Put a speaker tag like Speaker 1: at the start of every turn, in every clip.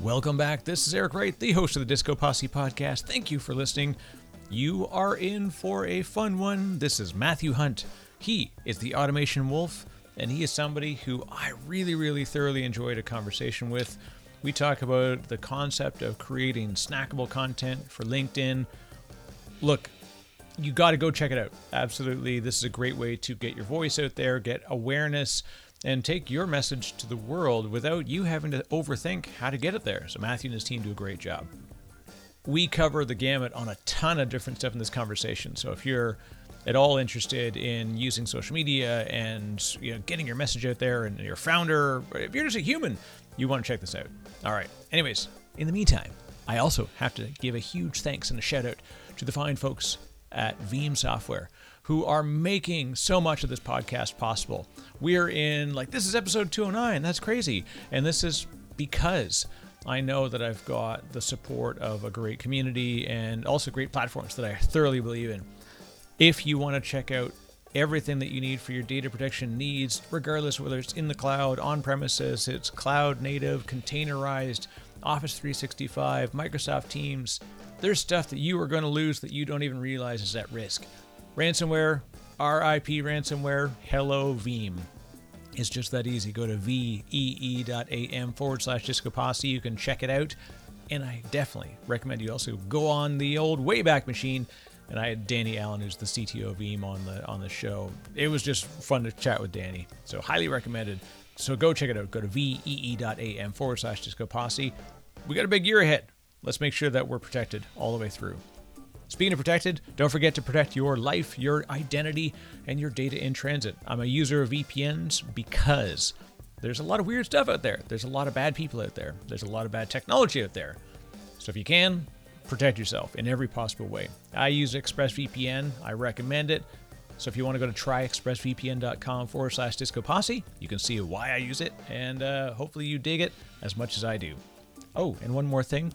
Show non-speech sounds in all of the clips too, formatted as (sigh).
Speaker 1: Welcome back. This is Eric Wright, the host of the Disco Posse podcast. Thank you for listening. You are in for a fun one. This is Matthew Hunt. He is the Automation Wolf, and he is somebody who I really, really thoroughly enjoyed a conversation with. We talk about the concept of creating snackable content for LinkedIn. Look, you got to go check it out. Absolutely. This is a great way to get your voice out there, get awareness and take your message to the world without you having to overthink how to get it there. So Matthew and his team do a great job. We cover the gamut on a ton of different stuff in this conversation. So if you're at all interested in using social media and you know getting your message out there and you're founder, if you're just a human, you want to check this out. All right. Anyways, in the meantime, I also have to give a huge thanks and a shout out to the fine folks at Veeam Software who are making so much of this podcast possible. We're in, like, this is episode 209. That's crazy. And this is because I know that I've got the support of a great community and also great platforms that I thoroughly believe in. If you want to check out everything that you need for your data protection needs, regardless whether it's in the cloud, on premises, it's cloud native, containerized, Office 365, Microsoft Teams, there's stuff that you are going to lose that you don't even realize is at risk. Ransomware, RIP ransomware, hello Veeam. It's just that easy. Go to vee.am forward slash disco posse. You can check it out. And I definitely recommend you also go on the old Wayback Machine. And I had Danny Allan, who's the CTO of Veeam, on the on the show. It was just fun to chat with Danny. So highly recommended. So go check it out. Go to vee.am forward slash disco posse. We got a big year ahead. Let's make sure that we're protected all the way through. Speaking of protected, don't forget to protect your life, your identity, and your data in transit. I'm a user of VPNs because there's a lot of weird stuff out there. There's a lot of bad people out there. There's a lot of bad technology out there. So if you can, protect yourself in every possible way. I use ExpressVPN. I recommend it. So if you want to go to tryexpressvpn.com forward slash disco posse, you can see why I use it, and uh, hopefully you dig it as much as I do. Oh, and one more thing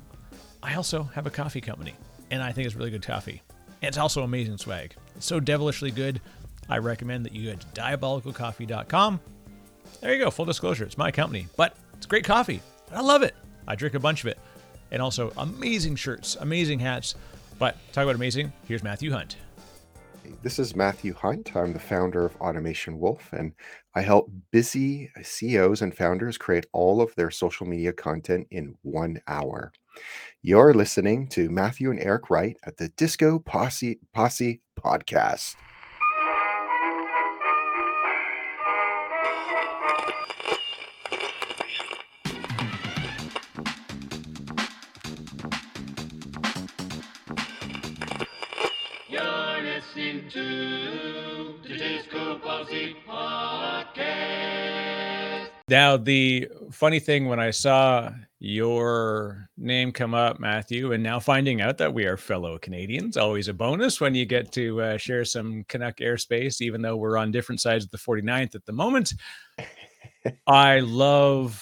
Speaker 1: I also have a coffee company and I think it's really good coffee. And it's also amazing swag. It's so devilishly good. I recommend that you go to diabolicalcoffee.com. There you go, full disclosure, it's my company, but it's great coffee. I love it. I drink a bunch of it. And also amazing shirts, amazing hats. But talk about amazing, here's Matthew Hunt.
Speaker 2: This is Matthew Hunt. I'm the founder of Automation Wolf, and I help busy CEOs and founders create all of their social media content in one hour. You're listening to Matthew and Eric Wright at the Disco Posse Posse podcast.
Speaker 1: Now, the funny thing when I saw your name come up, Matthew, and now finding out that we are fellow Canadians, always a bonus when you get to uh, share some Canuck airspace, even though we're on different sides of the 49th at the moment. (laughs) I love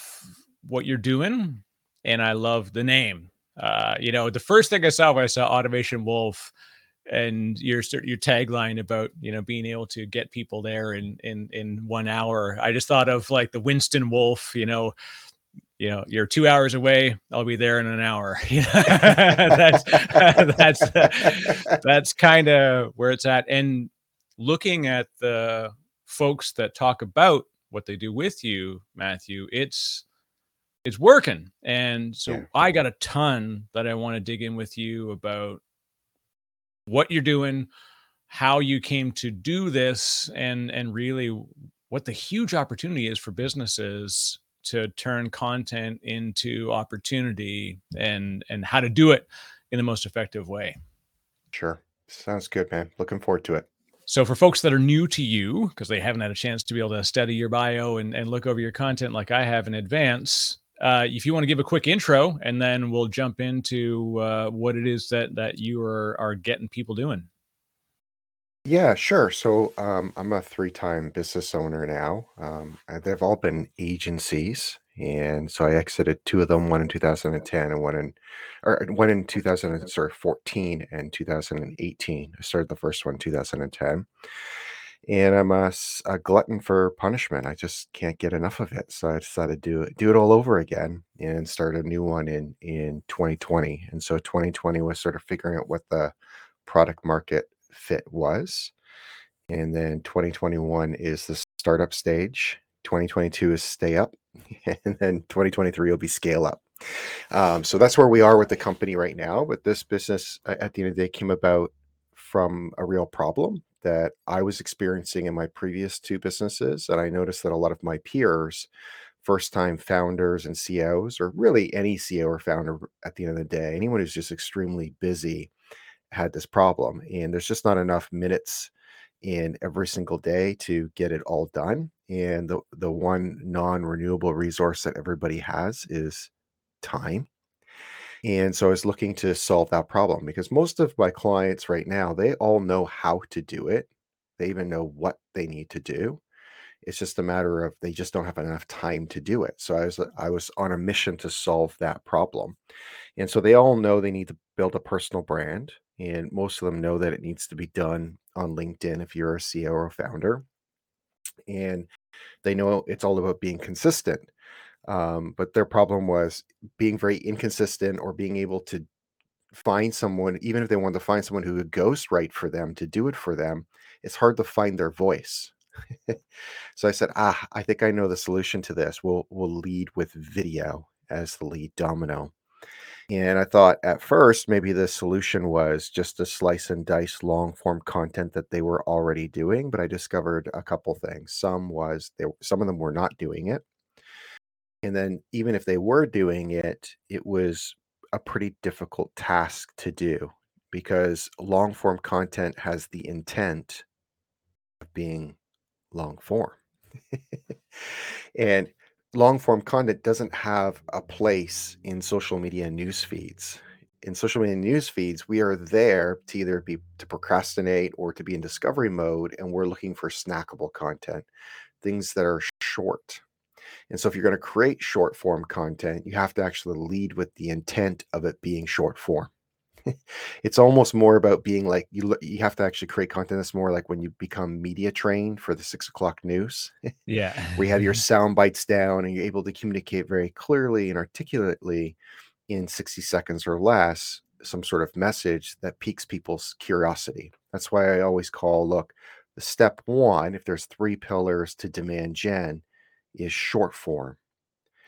Speaker 1: what you're doing, and I love the name. Uh, you know, the first thing I saw when I saw Automation Wolf and your your tagline about you know being able to get people there in in in one hour. I just thought of like the winston wolf you know you know you're two hours away i'll be there in an hour. (laughs) (laughs) That's that's that's kind of where it's at. And looking at the folks that talk about what they do with you matthew it's it's working. And so
Speaker 2: Yeah.
Speaker 1: i got a ton that i want to dig in with you about what you're doing how you came to do this and and really what the huge opportunity is for businesses to turn content into opportunity and and how to do it in the most effective way
Speaker 2: Sure. Sounds good, man. Looking forward to it.
Speaker 1: so for folks that are new to you because they haven't had a chance to be able to study your bio and, and look over your content like i have in advance uh, if you want to give a quick intro and then we'll jump into uh, what it is that that you are are getting people doing
Speaker 2: Yeah, sure. So um, I'm a three-time business owner now. Um, uh, they've all been agencies, and so I exited two of them, one in 2010 and one in, or one in 2000, and- sorry, 14 and 2018. I started the first one in 2010, and I'm a glutton for punishment. I just can't get enough of it. So I decided to do it, do it all over again and start a new one in in 2020. And so 2020 was sort of figuring out what the product market fit was. And then 2021 is the startup stage. 2022 is stay up, (laughs) and then 2023 will be scale up. Um, so that's where we are with the company right now. But this business, at the end of the day, came about from a real problem that I was experiencing in my previous two businesses. And I noticed that a lot of my peers, first time founders and CEOs, or really any CEO or founder at the end of the day, anyone who's just extremely busy had this problem. And there's just not enough minutes in every single day to get it all done. And the, the one non renewable resource that everybody has is time and so I was looking to solve that problem because most of my clients right now, they all know how to do it. They even know what they need to do. It's just a matter of they just don't have enough time to do it. So I was I was on a mission to solve that problem. And so they all know they need to build a personal brand. And most of them know that it needs to be done on LinkedIn if you're a CEO or founder. And they know it's all about being consistent. Um, but their problem was being very inconsistent or being able to find someone, even if they wanted to find someone who would ghostwrite for them to do it for them, it's hard to find their voice. (laughs) so I said, ah, I think I know the solution to this. We'll we'll lead with video as the lead domino. And I thought at first maybe the solution was just to slice and dice long form content that they were already doing, but I discovered a couple things. Some was they some of them were not doing it. And then even if they were doing it, it was a pretty difficult task to do because long form content has the intent of being long form. (laughs) and long form content doesn't have a place in social media news feeds. In social media news feeds, we are there to either be to procrastinate or to be in discovery mode, and we're looking for snackable content, things that are short. And so if you're going to create short form content, you have to actually lead with the intent of it being short form. (laughs) it's almost more about being like you. You have to actually create content that's more like when you become media trained for the six o'clock news (laughs)
Speaker 1: Yeah.
Speaker 2: you have your (laughs) sound bites down and you're able to communicate very clearly and articulately in 60 seconds or less some sort of message that piques people's curiosity that's why i always call look the step one if there's three pillars to demand gen is short form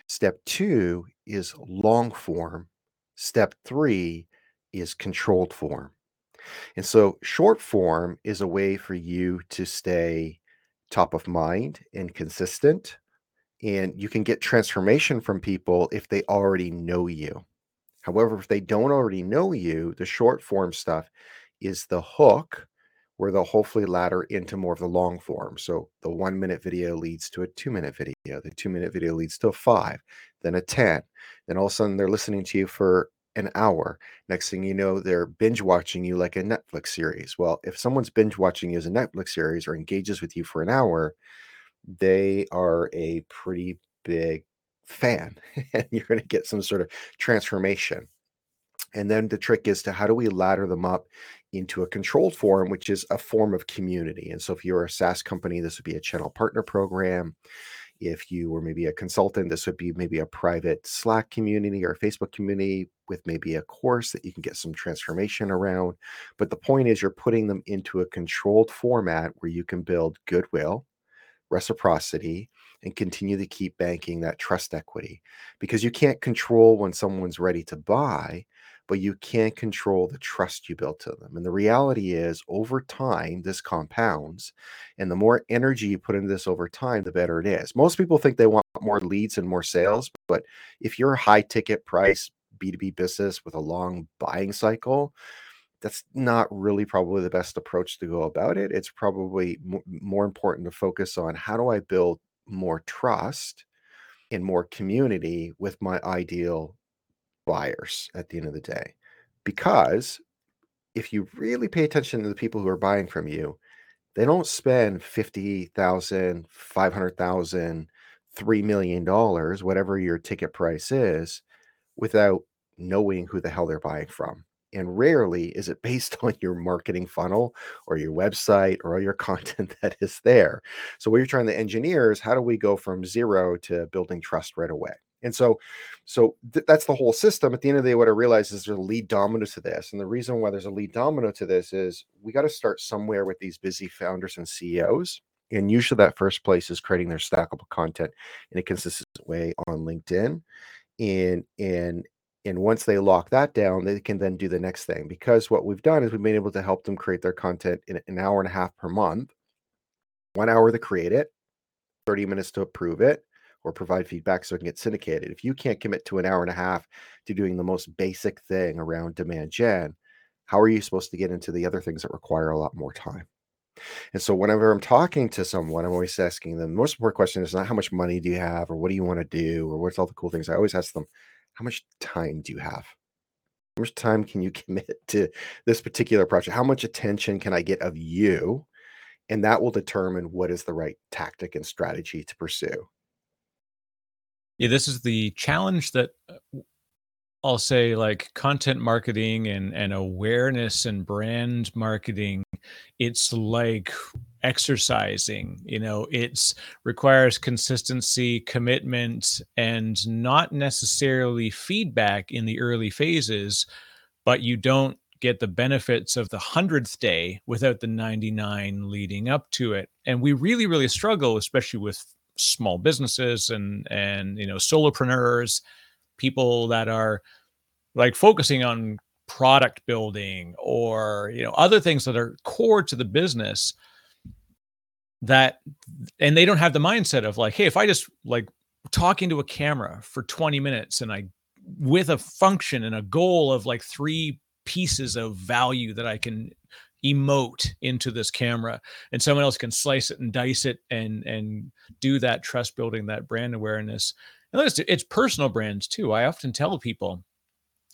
Speaker 2: step two is long form step three is controlled form and so short form is a way for you to stay top of mind and consistent. And you can get transformation from people if they already know you. However, if they don't already know you, the short form stuff is the hook where they'll hopefully ladder into more of the long form. So the one minute video leads to a two minute video, the two minute video leads to a five, then a 10. Then all of a sudden they're listening to you for an hour. Next thing you know, they're binge watching you like a Netflix series. Well, if someone's binge watching you as a Netflix series or engages with you for an hour, they are a pretty big fan (laughs) and you're going to get some sort of transformation. And then the trick is to how do we ladder them up into a controlled form, which is a form of community. And so if you're a SaaS company, this would be a channel partner program. If you were maybe a consultant, this would be maybe a private Slack community or Facebook community with maybe a course that you can get some transformation around. But the point is, you're putting them into a controlled format where you can build goodwill reciprocity and continue to keep banking that trust equity because you can't control when someone's ready to buy but you can't control the trust you build to them and the reality is over time this compounds and the more energy you put into this over time the better it is most people think they want more leads and more sales but if you're a high ticket price b2b business with a long buying cycle that's not really probably the best approach to go about it. It's probably mo- more important to focus on how do I build more trust and more community with my ideal buyers at the end of the day. Because if you really pay attention to the people who are buying from you, they don't spend 50,000, 500,000, 3 million dollars, whatever your ticket price is, without knowing who the hell they're buying from and rarely is it (laughs) based on your marketing funnel or your website or your (laughs) content that is there. So what you're trying to engineer is how do we go from zero to building trust right away? And so, so th- that's the whole system. At the end of the day, what I realize is there's a lead domino to this, and the reason why there's a lead domino to this is we got to start somewhere with these busy founders and CEOs. And usually, that first place is creating their snackable content in a consistent way on LinkedIn, and and and once they lock that down, they can then do the next thing. Because what we've done is we've been able to help them create their content in an hour and a half per month, one hour to create it, 30 minutes to approve it, or provide feedback so it can get syndicated. If you can't commit to an hour and a half to doing the most basic thing around demand gen, how are you supposed to get into the other things that require a lot more time? And so, whenever I'm talking to someone, I'm always asking them the most important question is not how much money do you have or what do you want to do or what's all the cool things. I always ask them, how much time do you have? How much time can you (laughs) commit to this particular project? How much attention can I get of you? And that will determine what is the right tactic and strategy to pursue.
Speaker 1: Yeah, this is the challenge that uh, I'll say like content marketing and and awareness and brand marketing it's like exercising you know? It's requires consistency commitment and not necessarily feedback in the early phases but you don't get the benefits of the 100th day without the 99 leading up to it. And we really really struggle especially with small businesses and and you know solopreneurs people that are like focusing on product building or you know other things that are core to the business that and they don't have the mindset of like hey if i just like talking to a camera for 20 minutes and i with a function and a goal of like three pieces of value that i can emote into this camera and someone else can slice it and dice it and and do that trust building that brand awareness. And it's, it's personal brands too. I often tell people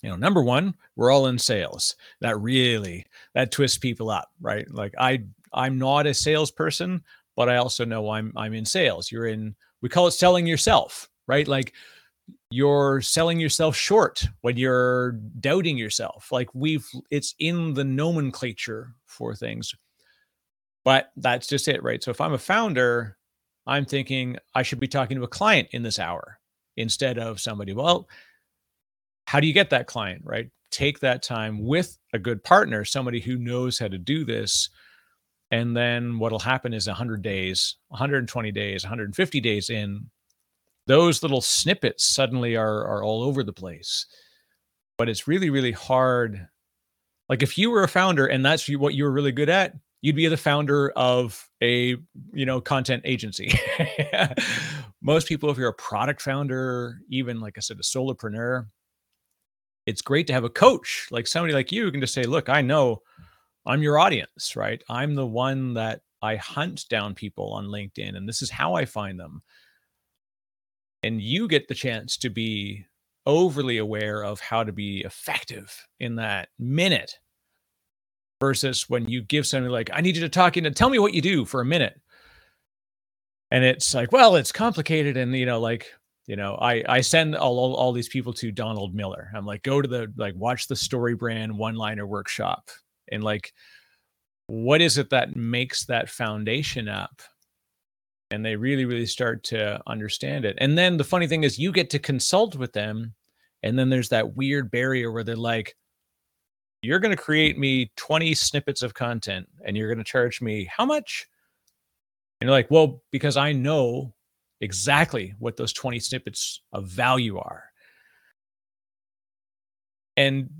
Speaker 1: you know number one we're all in sales. That really that twists people up right? Like i i'm not a salesperson but i also know i'm i'm in sales. You're in we call it selling yourself right? Like you're selling yourself short when you're doubting yourself. Like we've it's in the nomenclature for things. But that's just it right? So if i'm a founder i'm thinking i should be talking to a client in this hour instead of somebody. Well how do you get that client right? Take that time with a good partner somebody who knows how to do this and then what'll happen is 100 days 120 days 150 days in those little snippets suddenly are are all over the place. But it's really really hard like if you were a founder and that's what you were really good at you'd be the founder of a you know content agency. (laughs) Most people if you're a product founder even like i said a solopreneur it's great to have a coach like somebody like you who can just say look i know i'm your audience right? I'm the one that i hunt down people on linkedin and this is how i find them. And you get the chance to be overly aware of how to be effective in that minute versus when you give somebody like i need you to talk into tell me what you do for a minute. And it's like well it's complicated and you know like you know i i send all, all, all these people to donald miller. I'm like go to the like watch the story brand one liner workshop. And like what is it that makes that foundation up and they really really start to understand it. And then the funny thing is you get to consult with them and then there's that weird barrier where they're like you're going to create me 20 snippets of content and you're going to charge me how much? And you're like well because i know exactly what those 20 snippets of value are. And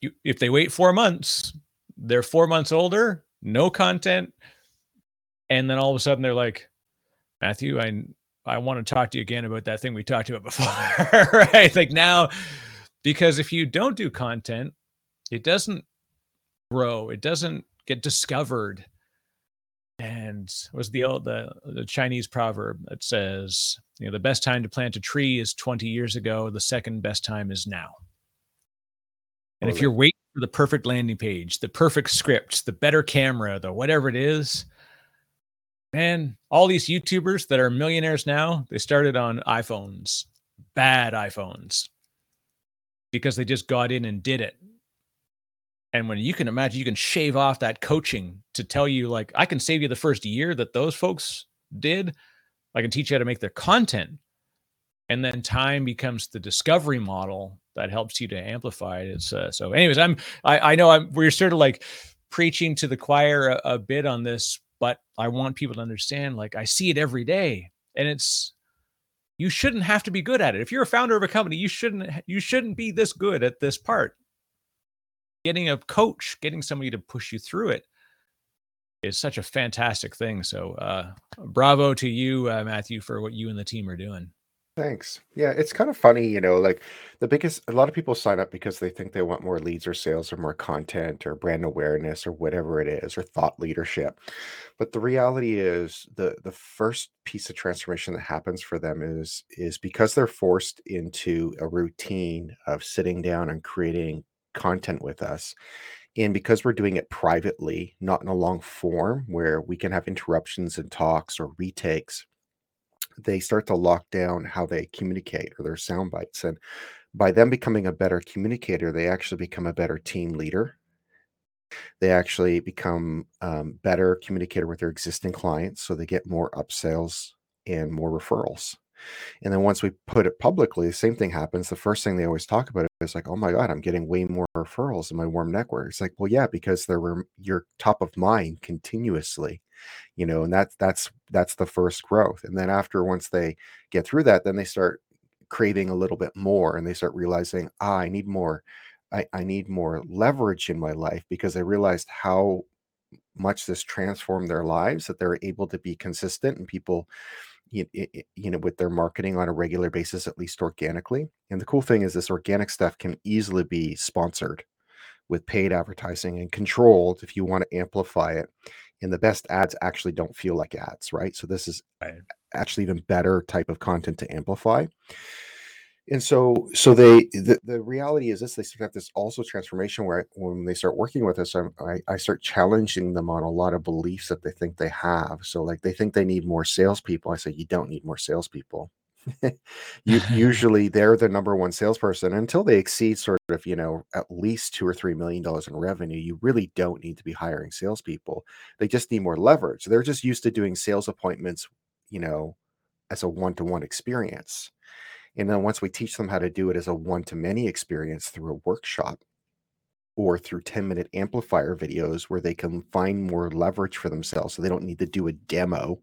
Speaker 1: you, if they wait four months they're four months older no content and then all of a sudden they're like Matthew, I I want to talk to you again about that thing we talked about before, (laughs) right? Like now, because if you don't do content, it doesn't grow, it doesn't get discovered. And was the old the, the Chinese proverb that says, you know, the best time to plant a tree is 20 years ago, the second best time is now. And if you're waiting for the perfect landing page, the perfect script, the better camera, the whatever it is, man, all these YouTubers that are millionaires now, they started on iPhones, bad iPhones, because they just got in and did it. And when you can imagine, you can shave off that coaching to tell you, like, I can save you the first year that those folks did. I can teach you how to make their content. And then time becomes the discovery model that helps you to amplify it. It's uh, so, anyways, I'm, I, I know I'm, we're sort of like preaching to the choir a, a bit on this, but I want people to understand, like, I see it every day and it's, you shouldn't have to be good at it. If you're a founder of a company, you shouldn't you shouldn't be this good at this part. Getting a coach, getting somebody to push you through it is such a fantastic thing. So, uh, bravo to you, uh, Matthew, for what you and the team are doing.
Speaker 2: Thanks. Yeah, it's kind of funny, you know, like the biggest, a lot of people sign up because they think they want more leads or sales or more content or brand awareness or whatever it is or thought leadership. But the reality is the the first piece of transformation that happens for them is is because they're forced into a routine of sitting down and creating content with us. And because we're doing it privately, not in a long form where we can have interruptions and talks or retakes they start to lock down how they communicate or their sound bites. And by them becoming a better communicator, they actually become a better team leader. They actually become um, better communicator with their existing clients, so they get more upsells and more referrals. And then once we put it publicly, the same thing happens. The first thing they always talk about is like, "Oh my god, I'm getting way more referrals in my warm network." It's like, well, yeah, because they're you're top of mind continuously you know and that's that's that's the first growth and then after once they get through that then they start craving a little bit more and they start realizing ah, i need more I, I need more leverage in my life because i realized how much this transformed their lives that they're able to be consistent and people you, you know with their marketing on a regular basis at least organically and the cool thing is this organic stuff can easily be sponsored with paid advertising and controlled if you want to amplify it and the best ads actually don't feel like ads, right? So this is right. actually even better type of content to amplify. And so, so they the, the reality is this: they have this also transformation where when they start working with us, I, I start challenging them on a lot of beliefs that they think they have. So, like they think they need more salespeople. I say you don't need more salespeople. (laughs) you, usually they're the number one salesperson until they exceed sort of you know at least two or three million dollars in revenue you really don't need to be hiring salespeople. They just need more leverage. They're just used to doing sales appointments you know as a one-to-one experience. And then once we teach them how to do it as a one-to-many experience through a workshop or through 10 minute amplifier videos where they can find more leverage for themselves so they don't need to do a demo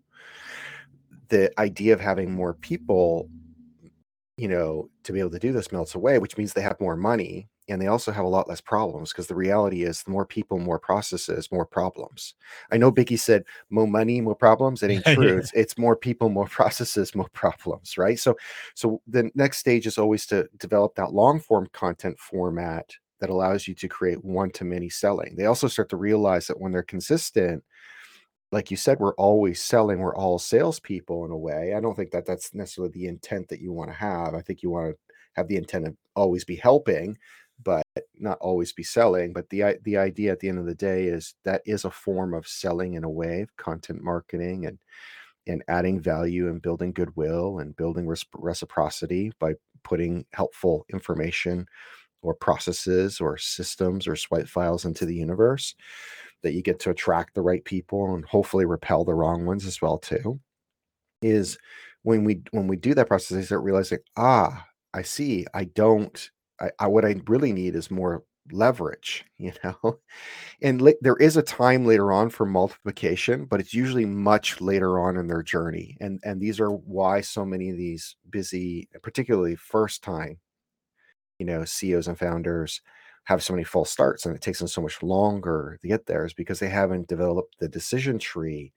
Speaker 2: the idea of having more people you know to be able to do this melts away which means they have more money and they also have a lot less problems because the reality is the more people more processes more problems. I know biggie said more money more problems. It ain't (laughs) true. It's, it's more people more (laughs) processes more problems right? So so the next stage is always to develop that long form content format that allows you to create one to many selling. They also start to realize that when they're consistent like you said, we're always selling. We're all salespeople in a way. I don't think that that's necessarily the intent that you want to have. I think you want to have the intent of always be helping, but not always be selling. But the the idea at the end of the day is that is a form of selling in a way, content marketing and and adding value and building goodwill and building reciprocity by putting helpful information or processes or systems or swipe files into the universe that you get to attract the right people and hopefully repel the wrong ones as well too is when we when we do that process they start realizing ah i see. I don't i, I what i really need is more leverage (laughs) you know? And li- there is a time later on for multiplication but it's usually much later on in their journey and and these are why so many of these busy particularly first time you know ceos and founders have so many false starts and it takes them so much longer to get there is because they haven't developed the decision tree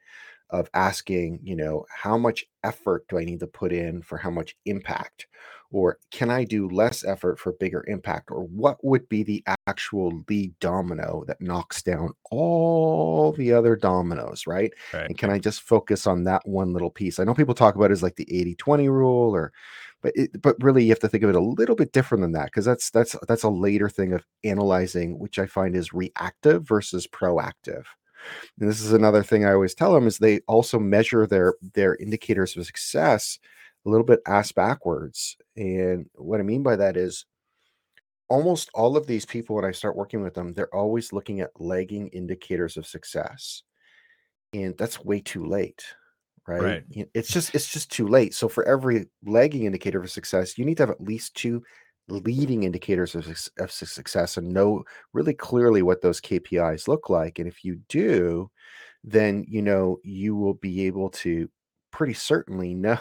Speaker 2: of asking, you know, how much effort do I need to put in for how much impact? Or can I do less effort for bigger impact? Or what would be the actual lead domino that knocks down all the other dominoes, right? right. And can I just focus on that one little piece? I know people talk about it as like the 80 20 rule or but it, but really you have to think of it a little bit different than that because that's that's that's a later thing of analyzing which i find is reactive versus proactive. And this is another thing i always tell them is they also measure their their indicators of success a little bit ass backwards. And what i mean by that is almost all of these people when I start working with them, they're always looking at lagging indicators of success. And that's way too late, right?
Speaker 1: Right.
Speaker 2: It's just it's just too late. So for every lagging indicator of success, you need to have at least two leading indicators of, of success and know really clearly what those KPIs look like. And if you do, then you know you will be able to pretty certainly (laughs) know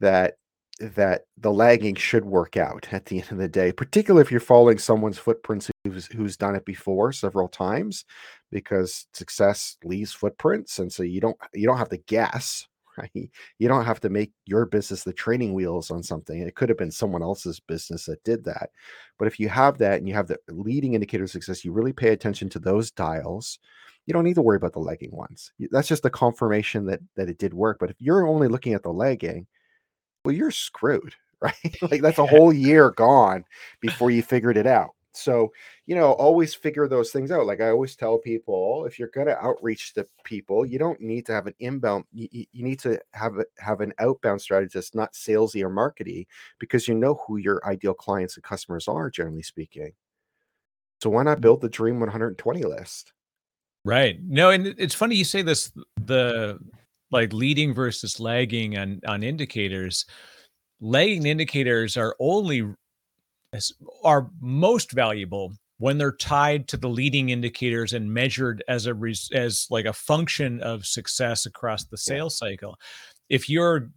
Speaker 2: that that the lagging should work out at the end of the day, particularly if you're following someone's footprints who's who's done it before several times, because success leaves footprints, and so you don't you don't have to guess, (laughs) right? You don't have to make your business the training wheels on something. It could have been someone else's business that did that. But if you have that and you have the leading indicator of success, you really pay attention to those dials. You don't need to worry about the lagging ones. That's just a confirmation that that it did work. But if you're only looking at the lagging, well, you're screwed, (laughs) right? Like that's a whole year gone before you figured it out. So, you know, always figure those things out. Like I always tell people, if you're going to outreach to people, you don't need to have an inbound. You, you need to have a, have an outbound strategy that's not salesy or markety because you know who your ideal clients and customers are, generally speaking. So why not mm. build the Dream 120 list?
Speaker 1: Right. No, and it's funny you say this the like leading versus lagging on on indicators. Lagging indicators are only as- are most valuable when they're tied to the leading indicators and measured as a res, as like a function of success across the
Speaker 2: Yeah.
Speaker 1: sales cycle. If you're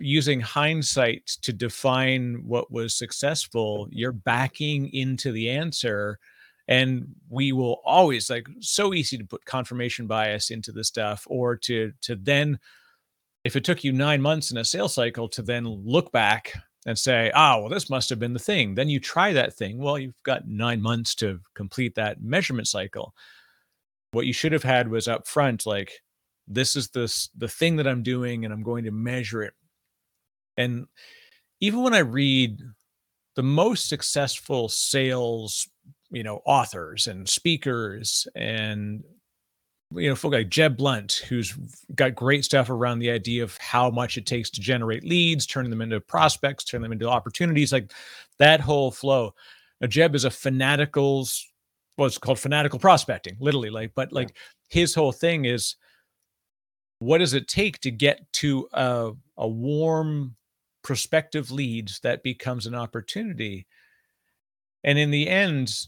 Speaker 1: using hindsight to define what was successful, you're backing into the answer. And we will always like so easy to put confirmation bias into the stuff or to to then if it took you nine months in a sales cycle to then look back and say, ah, well, this must have been the thing. Then you try that thing. Well, you've got nine months to complete that measurement cycle. What you should have had was up front, like, this is this the thing that I'm doing, and I'm going to measure it and even when I read the most successful sales, you know, authors and speakers and you know, folk like Jeb Blunt, who's got great stuff around the idea of how much it takes to generate leads, turn them into prospects, turn them into opportunities, like that whole flow. Now, Jeb is a fanaticals, well, it's called fanatical prospecting, literally, like, but
Speaker 2: Yeah.
Speaker 1: like his whole thing is what does it take to get to a, a warm prospective leads that becomes an opportunity and in the end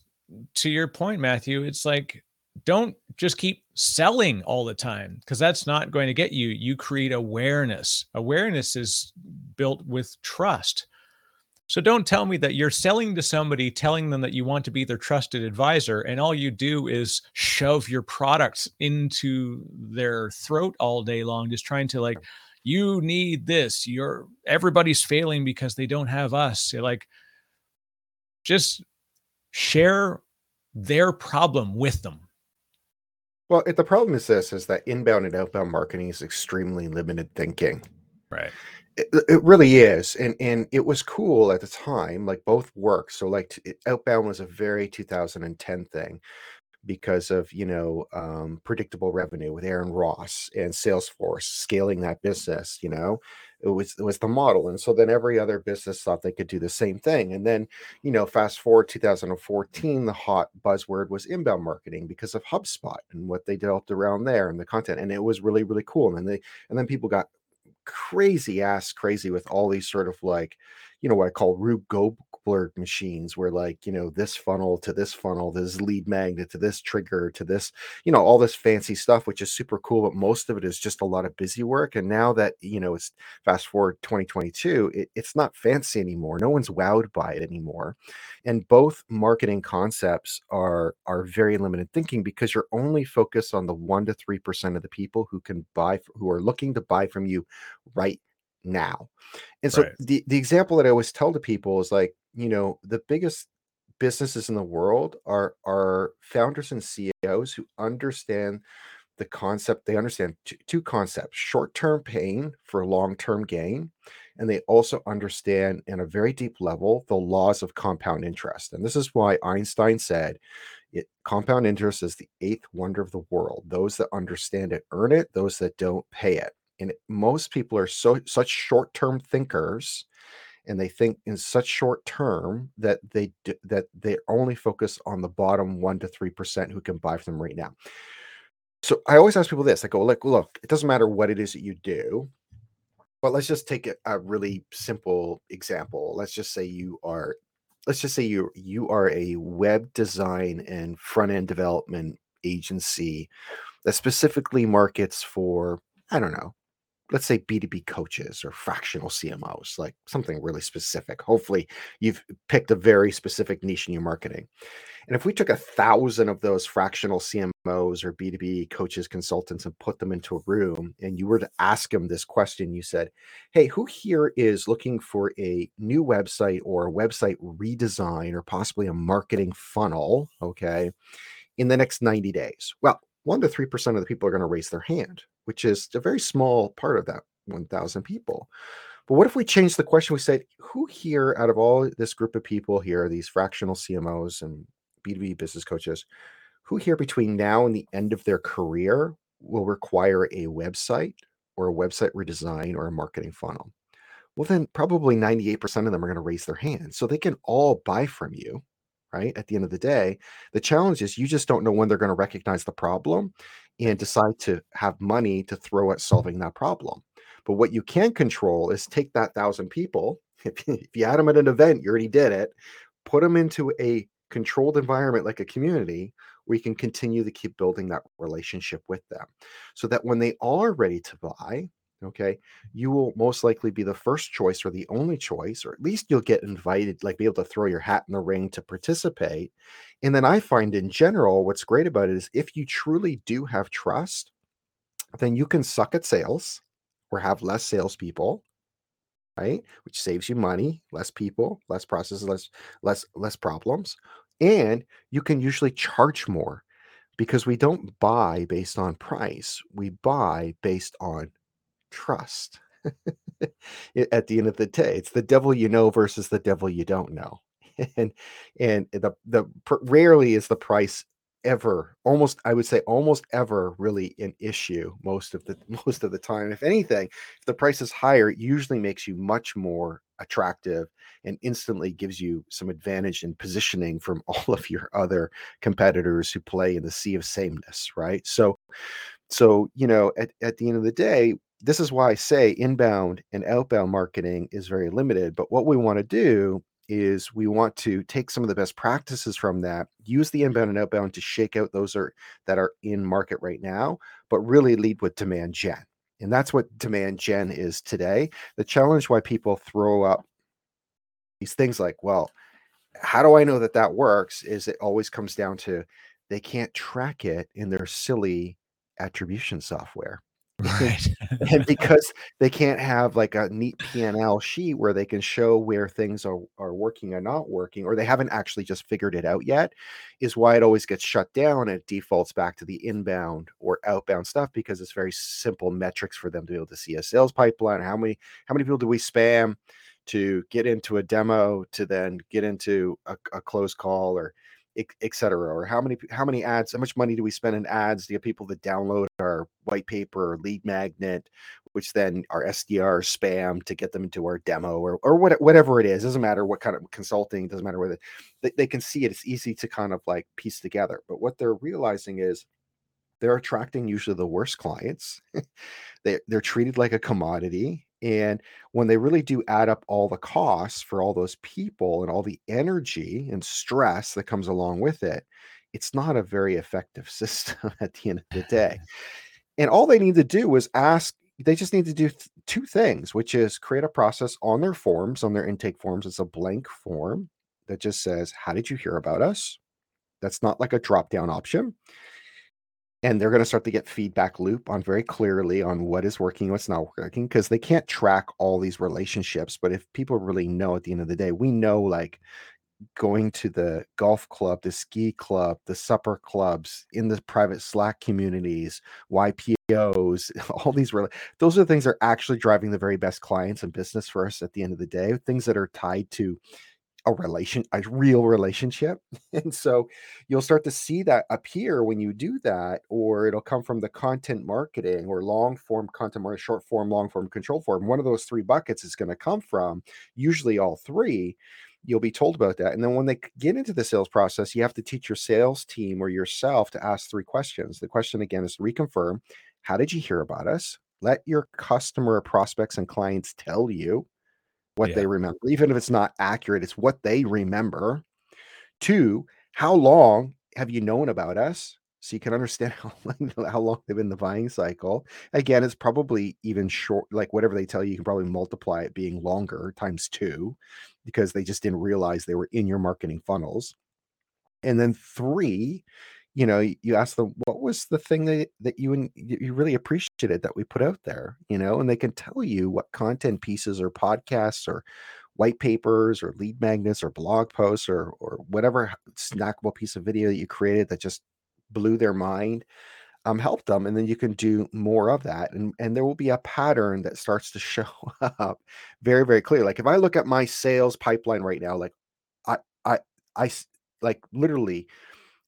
Speaker 1: to your point matthew it's like don't just keep selling all the time because that's not going to get you. You create awareness. Awareness is built with trust. So don't tell me that you're selling to somebody telling them that you want to be their trusted advisor and all you do is shove your products into their throat all day long just trying to like you need this. You're everybody's failing because they don't have us. You're like just share their problem with them
Speaker 2: Well, the problem is this: is that inbound and outbound marketing is extremely limited thinking.
Speaker 1: right
Speaker 2: It, it really is, and and it was cool at the time. Like both work. So like outbound was a very 2010 thing because of you know um, predictable revenue with Aaron Ross and Salesforce scaling that business. You know, it was it was the model, and so then every other business thought they could do the same thing. And then you know, fast forward 2014, the hot buzzword was inbound marketing because of HubSpot and what they developed around there and the content, and it was really really cool. And then they and then people got crazy ass crazy with all these sort of like, you know, what I call Rube Goldberg machines, where like, you know, this funnel to this funnel, this lead magnet to this trigger to this, you know, all this fancy stuff, which is super cool, but most of it is just a lot of busy work. And now that, you know, it's fast forward 2022, it, it's not fancy anymore. No one's wowed by it anymore. And both marketing concepts are are very limited thinking because you're only focused on the one to three percent of the people who can buy who are looking to buy from you right now. And so
Speaker 1: right
Speaker 2: the the example that I always tell to people is like, you know, the biggest businesses in the world are are founders and CEOs who understand the concept. They understand two, two concepts: short-term pain for long-term gain, and they also understand, in a very deep level, the laws of compound interest. And this is why Einstein said, "It compound interest is the eighth wonder of the world. Those that understand it earn it; those that don't pay it." And most people are so such short-term thinkers and they think in such short term that they d- that they only focus on the bottom 1 to 3% who can buy from them right now. So I always ask people this. I go, look, look, it doesn't matter what it is that you do, but let's just take a, a really simple example. Let's just say you are let's just say you you are a web design and front end development agency that specifically markets for I don't know, let's say B2B coaches or fractional CMOs, like something really specific. Hopefully, you've picked a very specific niche in your marketing. And if we took a thousand of those fractional CMOs or B2B coaches, consultants, and put them into a room, and you were to ask them this question, you said, Hey, who here is looking for a new website or a website redesign or possibly a marketing funnel? Okay. In the next 90 days. Well, one to 3% of the people are going to raise their hand, which is a very small part of that 1,000 people. But what if we change the question? We said, who here out of all this group of people here, these fractional CMOs and B2B business coaches, who here between now and the end of their career will require a website or a website redesign or a marketing funnel? Well, then probably 98% of them are going to raise their hand. So they can all buy from you, right? At the end of the day, the challenge is you just don't know when they're going to recognize the problem and decide to have money to throw at solving that problem. But what you can control is take that thousand people. (laughs) If, if you had them at an event, you already did it. Put them into a controlled environment like a community where you can continue to keep building that relationship with them so that when they are ready to buy okay you will most likely be the first choice or the only choice or at least you'll get invited like be able to throw your hat in the ring to participate and then i find in general what's great about it is if you truly do have trust then you can suck at sales or have less salespeople right? Which saves you money, less people, less processes, less less less problems, and you can usually charge more because we don't buy based on price. We buy based on trust. (laughs) At the end of the day, it's the devil you know versus the devil you don't know. (laughs) And and the the rarely is the price ever almost i would say almost ever really an issue most of the (laughs) most of the time if anything if the price is higher it usually makes you much more attractive and instantly gives you some advantage in positioning from all of your other competitors who play in the sea of sameness right so so you know at, at the end of the day this is why i say inbound and outbound marketing is very limited but what we want to do is we want to take some of the best practices from that, use the inbound and outbound to shake out those are that are in market right now, but really lead with demand gen. And that's what demand gen is today. The challenge why people throw up these things like, well, how do I know that that works? Is it always comes down to they can't track it in their silly attribution software.
Speaker 1: Right. (laughs)
Speaker 2: and because they can't have like a neat P&L sheet where they can show where things are, are working or not working, or they haven't actually just figured it out yet, is why it always gets shut down and it defaults back to the inbound or outbound stuff because it's very simple metrics for them to be able to see a sales pipeline. How many how many people do we spam to get into a demo to then get into a, a closed call or etc. Or how many how many ads? How much money do we spend in ads to get people to download our white paper or lead magnet, which then our SDR spam to get them into our demo or or what, whatever it is. Doesn't matter what kind of consulting. Doesn't matter whether they, they can see it. It's easy to kind of like piece together. But what they're realizing is they're attracting usually the worst clients. (laughs) they, they're treated like a commodity and when they really do add up all the costs for all those people and all the energy and stress that comes along with it, it's not a very effective (laughs) system at the end of the (laughs) day. And all they need to do is ask, they just need to do th- two things, which is create a process on their forms, on their intake forms. It's a blank form that just says, How did you hear about us? That's not like a drop down option and they're going to start to get feedback loop on very clearly on what is working what's not working because they can't track all these relationships but if people really know at the end of the day we know like going to the golf club the ski club the supper clubs in the private slack communities ypos (laughs) all these really those are the things that are actually driving the very best clients and business for us at the end of the day things that are tied to a relation a real relationship (laughs) and so you'll start to see that appear when you do that or it'll come from the content marketing or long form content marketing short form long form control form. One of those three buckets is going to come from usually all three you'll be told about that and then when they get into the sales process you have to teach your sales team or yourself to ask three questions. The question again is to reconfirm how did you hear about us? Let your customer prospects and clients tell you what
Speaker 1: Yeah.
Speaker 2: they remember, even if it's not accurate, it's what they remember. Two, how long have you known about us? So you can understand (laughs) how long, how long they've been in the buying cycle. Again, it's probably even short, like whatever they tell you, you can probably multiply it being longer times two because they just didn't realize they were in your marketing funnels. And then three, you know, you ask them what was the thing that that you you really appreciated that we put out there, you know, and they can tell you what content pieces or podcasts or white papers or lead magnets or blog posts or or whatever snackable piece of video that you created that just blew their mind um helped them and then you can do more of that and and there will be a pattern that starts to (laughs) show up very very clear. Like if i look at my sales pipeline right now like i i i like literally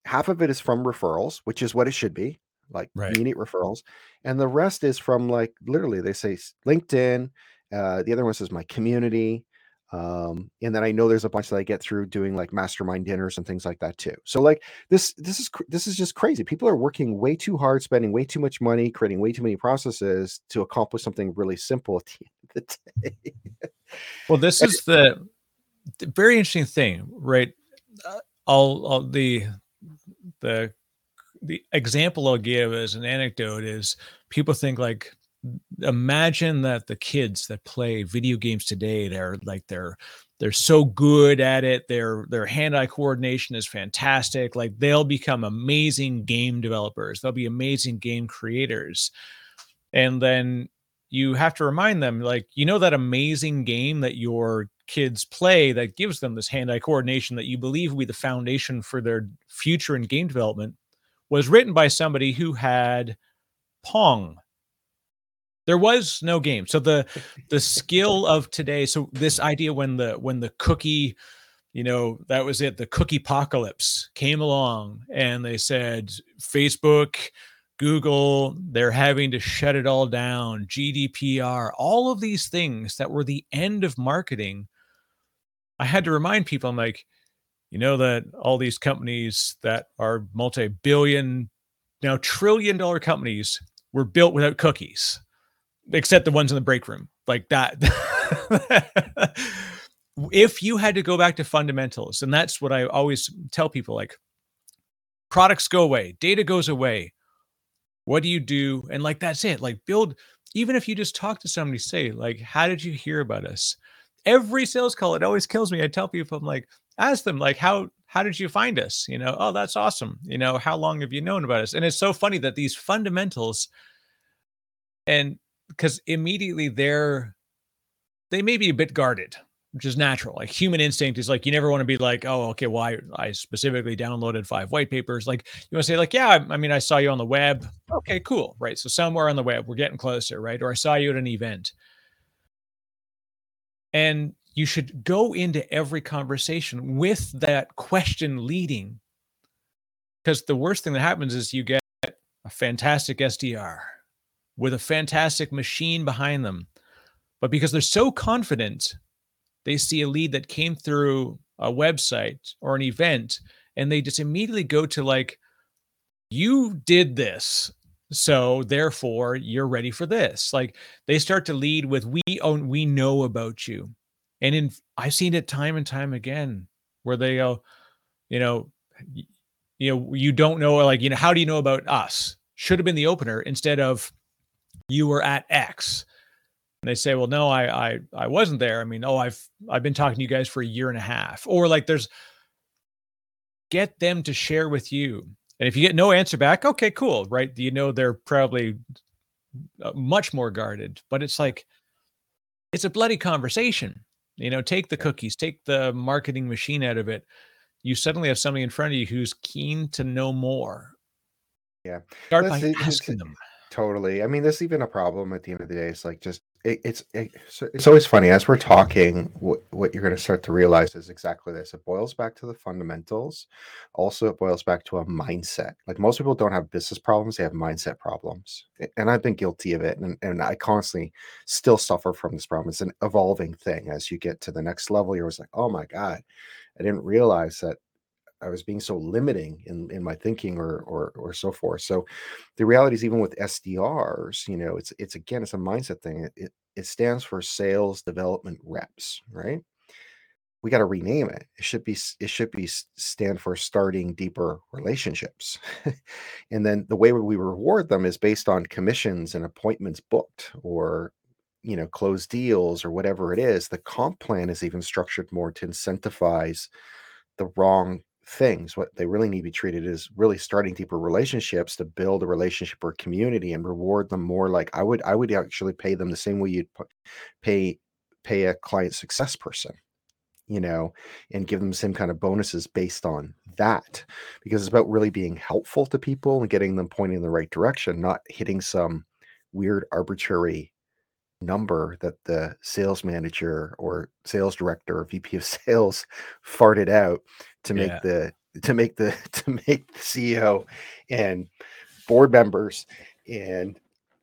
Speaker 2: half of it is from referrals, which is what it should be, like
Speaker 1: Right.
Speaker 2: immediate referrals, and the rest is from like literally they say LinkedIn. Uh, the other one says my community, um, and then I know there's a bunch that I get through doing like mastermind dinners and things like that too. So like this, this is this is just crazy. People are working way too hard, spending way too much money, creating way too many processes to accomplish something really simple at (laughs) the end of the day.
Speaker 1: Well, this is the, the very interesting thing, right? Uh, I'll, I'll the the the example I'll give as an anecdote is people think like imagine that the kids that play video games today they're like they're they're so good at it their their hand-eye coordination is fantastic like they'll become amazing game developers they'll be amazing game creators. And then you have to remind them like you know that amazing game that your kids play that gives them this hand-eye coordination that you believe will be the foundation for their future in game development was written by somebody who had pong. There was no game. So the the skill of today so this idea when the when the cookie you know that was it the cookie apocalypse came along and they said facebook google they're having to shut it all down gdpr all of these things that were the end of marketing i had to remind people i'm like you know that all these companies that are multi-billion now trillion dollar companies were built without cookies except the ones in the break room like that. (laughs) If you had to go back to fundamentals and that's what i always tell people like products go away data goes away. What do you do? And like that's it. Like build even if you just talk to somebody say like how did you hear about us every sales call it always kills me. I tell people i'm like ask them like how how did you find us? You know oh that's awesome. You know how long have you known about us? And it's so funny that these fundamentals and because immediately they're they may be a bit guarded which is natural. Like human instinct is like you never want to be like oh okay well I, I specifically downloaded five white papers. Like you want to say like yeah I, I mean i saw you on the web. Okay cool right so somewhere on the web we're getting closer right or i saw you at an event and you should go into every conversation with that question leading. Because the worst thing that happens is you get a fantastic sdr with a fantastic machine behind them. But because they're so confident they see a lead that came through a website or an event and they just immediately go to like you did this so therefore you're ready for this. Like they start to lead with we own we know about you. And in i've seen it time and time again where they go you know you know you don't know like you know how do you know about us? Should have been the opener instead of you were at x. And they say well no i i i wasn't there. I mean oh i've i've been talking to you guys for a year and a half. Or like there's get them to share with you. And if you get no answer back okay cool right? You know they're probably uh, much more guarded. But it's like it's a bloody conversation you know take the cookies take the marketing machine out of it you suddenly have somebody in front of you who's keen to know more
Speaker 2: Yeah.
Speaker 1: start
Speaker 2: That's
Speaker 1: by asking them
Speaker 2: Totally. I mean, there's even a problem at the end of the day. It's like just it, it's it, it's always funny as we're talking what, what you're going to start to realize is exactly this. It boils back to the fundamentals. Also it boils back to a mindset. Like most people don't have business problems they have mindset problems. And i've been guilty of it and, and i constantly still suffer from this problem. It's an evolving thing. As you get to the next level you're always like oh my god. I didn't realize that I was being so limiting in, in my thinking or, or or so forth. So the reality is even with SDRs, you know, it's it's again it's a mindset thing. It it, stands for sales development reps, right? We got to rename it. It should be it should be stand for starting deeper relationships. (laughs) and then the way we reward them is based on commissions and appointments booked or you know closed deals or whatever it is. The comp plan is even structured more to incentivize the wrong things. What they really need to be treated is really starting deeper relationships to build a relationship or community and reward them more like I would I would actually pay them the same way you'd pay pay a client success person you know, and give them the same kind of bonuses based on that. Because it's about really being helpful to people and getting them pointing in the right direction, not hitting some weird arbitrary number that the sales manager or sales director or VP of (laughs) sales farted out to make yeah. the to make the (laughs) to make the CEO and board members and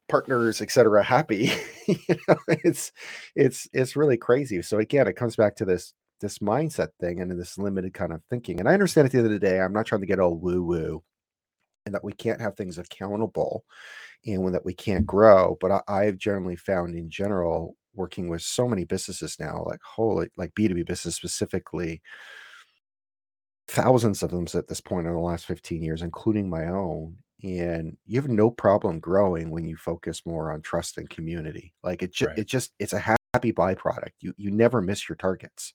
Speaker 2: partners etc happy. (laughs) You know it's it's it's really crazy. So again it comes back to this this mindset thing and this limited kind of thinking. And i understand at the end of the day i'm not trying to get all woo woo and that we can't have things accountable and that we can't grow but I, i've generally found in general working with so many businesses now like holy like b2b business specifically thousands of them at this point in the last 15 years, including my own. And you have no problem growing when you focus more on trust and community. Like it, ju- right. it just, it's a happy byproduct. You, you never miss your targets,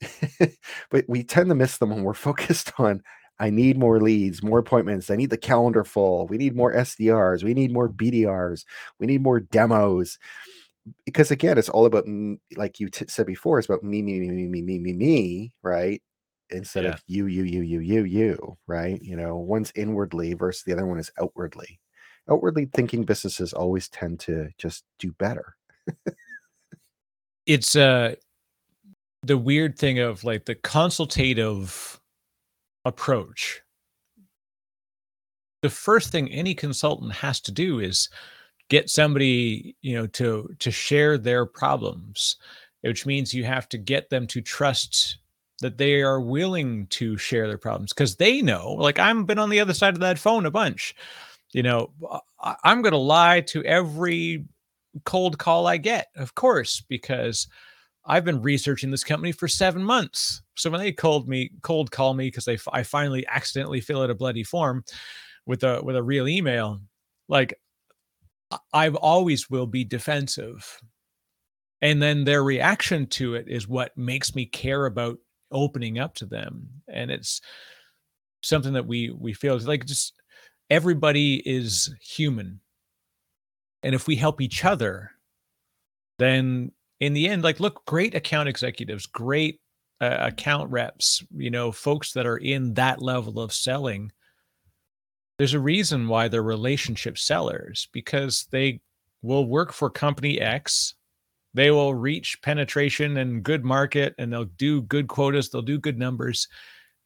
Speaker 2: (laughs) but we tend to miss them when we're focused (laughs) on, I need more leads, more appointments. I need the calendar full. We need more SDRs. We need more BDRs. We need more demos because again, it's all about like you t- said before. It's about me, me, me, me, me, me, me, me, right? Instead yeah. of you, you, you, you, you, you, right? You know, one's inwardly versus the other one is outwardly. Outwardly thinking businesses always tend to just do better.
Speaker 1: it's uh the weird thing of like the consultative approach. The first thing any consultant has to do is get somebody, you know, to to share their problems, which means you have to get them to trust that they are willing to share their problems because they know like i've been on the other side of that phone a bunch. You know I, i'm going to lie to every cold call i get of course because i've been researching this company for seven months. So when they called me cold call me because they i finally accidentally fill out a bloody form with a with a real email like i've always will be defensive. And then their reaction to it is what makes me care about opening up to them and it's something that we we feel like just everybody is human. And if we help each other then in the end like look great account executives great uh, account reps you know folks that are in that level of selling there's a reason why they're relationship sellers because they will work for company x they will reach penetration and good market and they'll do good quotas, they'll do good numbers.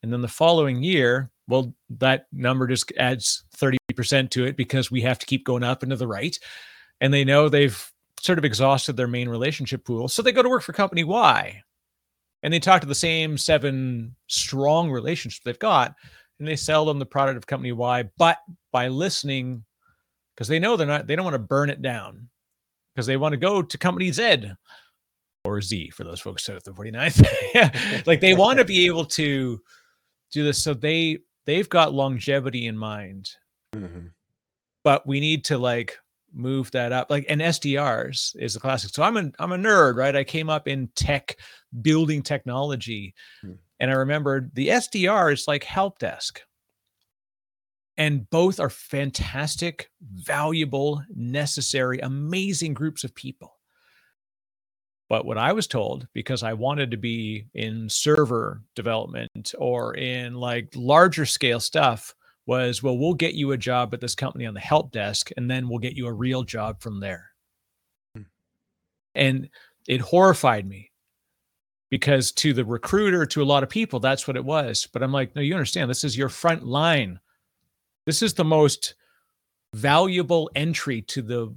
Speaker 1: And then the following year, well, that number just adds 30% to it because we have to keep going up into the right. And they know they've sort of exhausted their main relationship pool. So they go to work for company Y and they talk to the same seven strong relationships they've got and they sell them the product of company Y. But by listening, because they know they're not, they don't want to burn it down because they want to go to company Z or Z for those folks at the 49th. (laughs) like they want to be able to do this. So they they've got longevity in mind. Mm-hmm. But we need to like move that up. Like and SDRs is a classic. So I'm a I'm a nerd, right? I came up in tech, building technology. Mm-hmm. And I remember the SDR is like help desk and both are fantastic, valuable, necessary, amazing groups of people. But what I was told, because I wanted to be in server development or in like larger scale stuff, was well, we'll get you a job at this company on the help desk, and then we'll get you a real job from there. Hmm. And it horrified me because to the recruiter, to a lot of people, that's what it was. But I'm like, no, you understand, this is your front line. This is the most valuable entry to the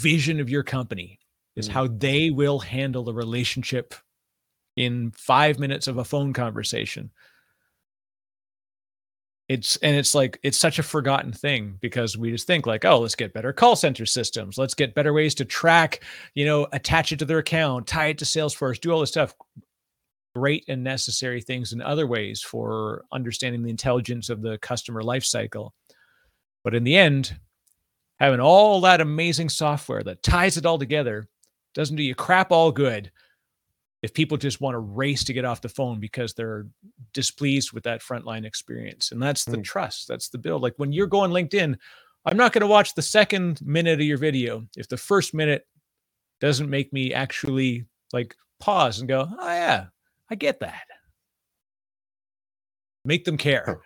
Speaker 1: vision of your company is
Speaker 2: Mm.
Speaker 1: how they will handle the relationship in five minutes of a phone conversation. It's and it's like it's such a forgotten thing because we just think like oh let's get better call center systems. Let's get better ways to track you know attach it to their account tie it to salesforce do all this stuff great and necessary things in other ways for understanding the intelligence of the customer life cycle but in the end having all that amazing software that ties it all together doesn't do you crap all good if people just want to race to get off the phone because they're displeased with that frontline experience. And that's the
Speaker 2: Mm.
Speaker 1: trust. That's the build. Like when you're going LinkedIn, I'm not going to watch the second minute of your video if the first minute doesn't make me actually like pause and go, oh, yeah, I get that. Make them care.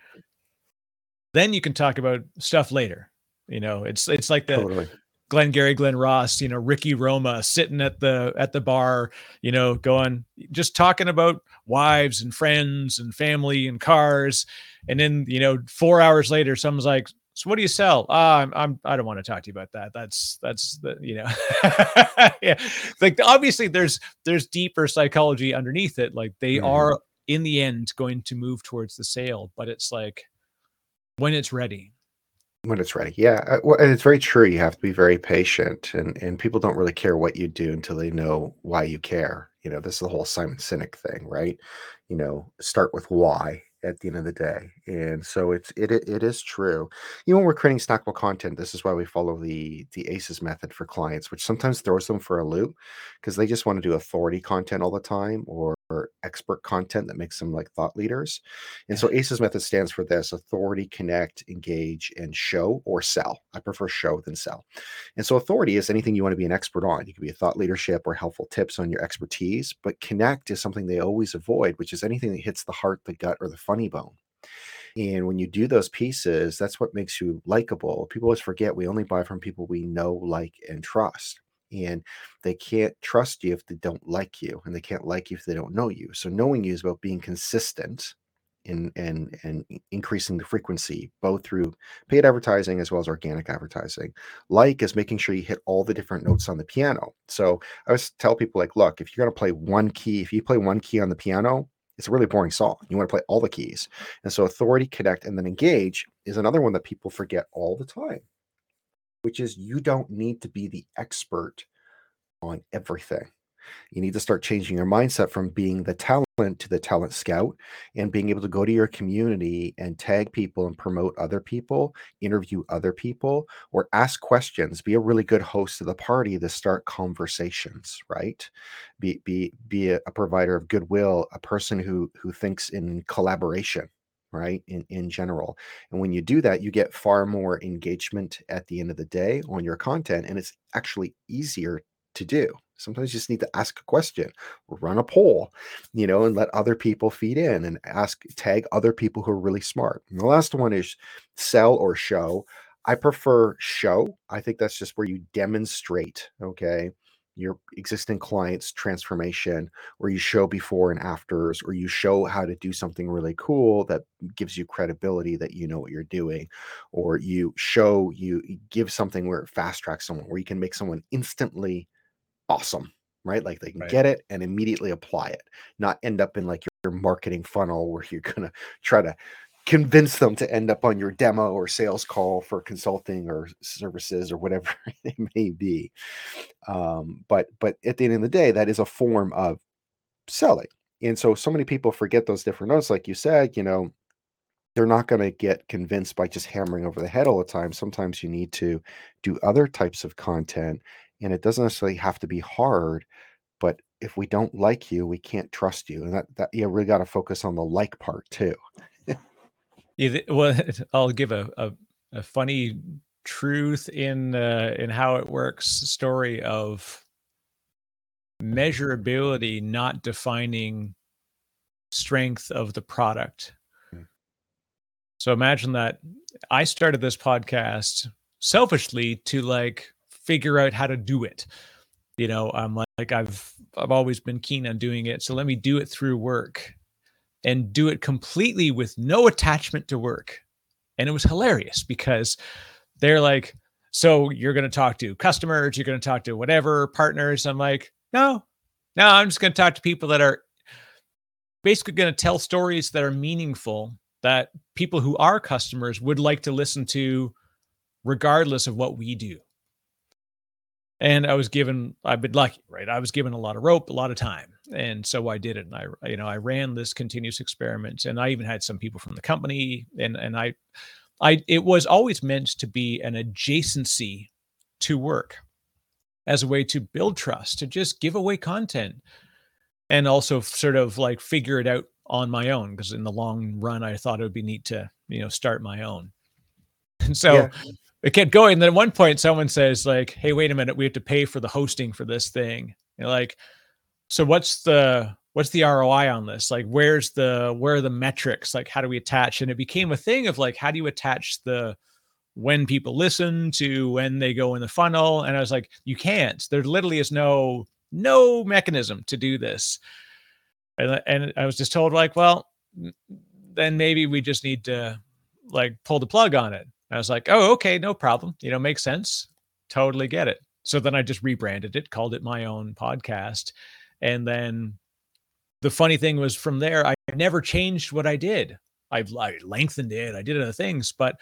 Speaker 1: Then you can talk about stuff later. You know, it's it's like the
Speaker 2: Totally.
Speaker 1: Glenn Gary, Glen Ross, you know, Ricky Roma sitting at the at the bar, you know, going just talking about wives and friends and family and cars. And then, you know, four hours later, someone's like, So what do you sell? Ah, I'm, I'm I don't want to talk to you about that. That's that's the, you know, (laughs) yeah. Like obviously there's there's deeper psychology underneath it. Like they
Speaker 2: Mhm.
Speaker 1: are in the end going to move towards the sale, but it's like when it's ready.
Speaker 2: When it's ready. Yeah. uh, Well, and it's very true. You have to be very patient, and and people don't really care what you do until they know why you care. You know, this is the whole Simon Sinek thing, right? You know, start with why at the end of the day. And so it's it it, is true. Know, when we're creating snackable content, this is why we follow the the ACEs method for clients, which sometimes throws them for a loop because they just want to do authority content all the time or expert content that makes them like thought leaders. And so ACEs method stands for this authority, connect, engage, and show or sell. I prefer show than sell. And so authority is anything you want to be an expert on. You can be a thought leadership or helpful tips on your expertise, but connect is something they always avoid, which is anything that hits the heart, the gut, or the funny bone. And when you do those pieces, that's what makes you likable. People always forget we only buy from people we know, like, and trust. And they can't trust you if they don't like you, and they can't like you if they don't know you. So knowing you is about being consistent in and and increasing the frequency, both through paid advertising as well as organic advertising. Like is making sure you hit all the different notes on the piano. So I always tell people like, look, if you're going to play one key, if you play one key on the piano, it's a really boring song. You want to play all the keys. And so authority, connect, and then engage is another one that people forget all the time, which is you don't need to be the expert on everything. You need to start changing your mindset from being the talent to the talent scout and being able to go to your community and tag people and promote other people, interview other people, or ask questions. Be a really good host of the party to start conversations, right? Be be be a, a provider of goodwill, a person who who thinks in collaboration, right? In in general. And when you do that, you get far more engagement at the end of the day on your content, and it's actually easier to do. Sometimes you just need to ask a question, run a poll, you know, and let other people feed in and ask, tag other people who are really smart. And the last one is sell or show. I prefer show. I think that's just where you demonstrate, okay, your existing clients' transformation, or you show before and afters, or you show how to do something really cool that gives you credibility that you know what you're doing, or you show you give something where it fast tracks someone, where you can make someone instantly awesome, right? Like they can
Speaker 1: Right.
Speaker 2: get it and immediately apply it, not end up in like your marketing funnel where you're gonna try to convince them to end up on your demo or sales call for consulting or services or whatever (laughs) it may be. Um, but but at the end of the day, that is a form of selling. And so so many people forget those different notes, like you said, you know, they're not going to get convinced by just hammering over the head all the time. Sometimes you need to do other types of content, and it doesn't necessarily have to be hard. But if we don't like you, we can't trust you, and that that you really got to focus on the like part too.
Speaker 1: Yeah, well, (laughs) I'll give a, a, a funny truth in uh, in how it works story of measurability not defining strength of the product.
Speaker 2: Mm.
Speaker 1: So imagine that I started this podcast selfishly to like figure out how to do it. you know, I'm like, like I've I've always been keen on doing it, so let me do it through work and do it completely with no attachment to work. And it was hilarious because they're like, so you're going to talk to customers, you're going to talk to whatever partners. I'm like, no, no, I'm just going to talk to people that are basically going to tell stories that are meaningful that people who are customers would like to listen to regardless of what we do and I was given I've been lucky, right? I was given a lot of rope, a lot of time, and so I did it. And I, you know, I ran this continuous experiment, and I even had some people from the company, and and I, I it was always meant to be an adjacency to work, as a way to build trust, to just give away content, and also sort of like figure it out on my own because in the long run I thought it would be neat to you know start my own. (laughs) And so yeah it kept going. And then at one point, someone says, like, hey, wait a minute, we have to pay for the hosting for this thing. And like, so what's the what's the ROI on this? Like, where's the where are the metrics? Like, how do we attach? And it became a thing of like, how do you attach the when people listen to when they go in the funnel? And I was like, you can't. There literally is no no mechanism to do this. And, and I was just told like, well, then maybe we just need to like pull the plug on it. I was like, oh, okay, no problem. You know, makes sense. Totally get it. So then I just rebranded it, called it my own podcast. And then the funny thing was from there, I never changed what I did. I, I lengthened it, I did other things, but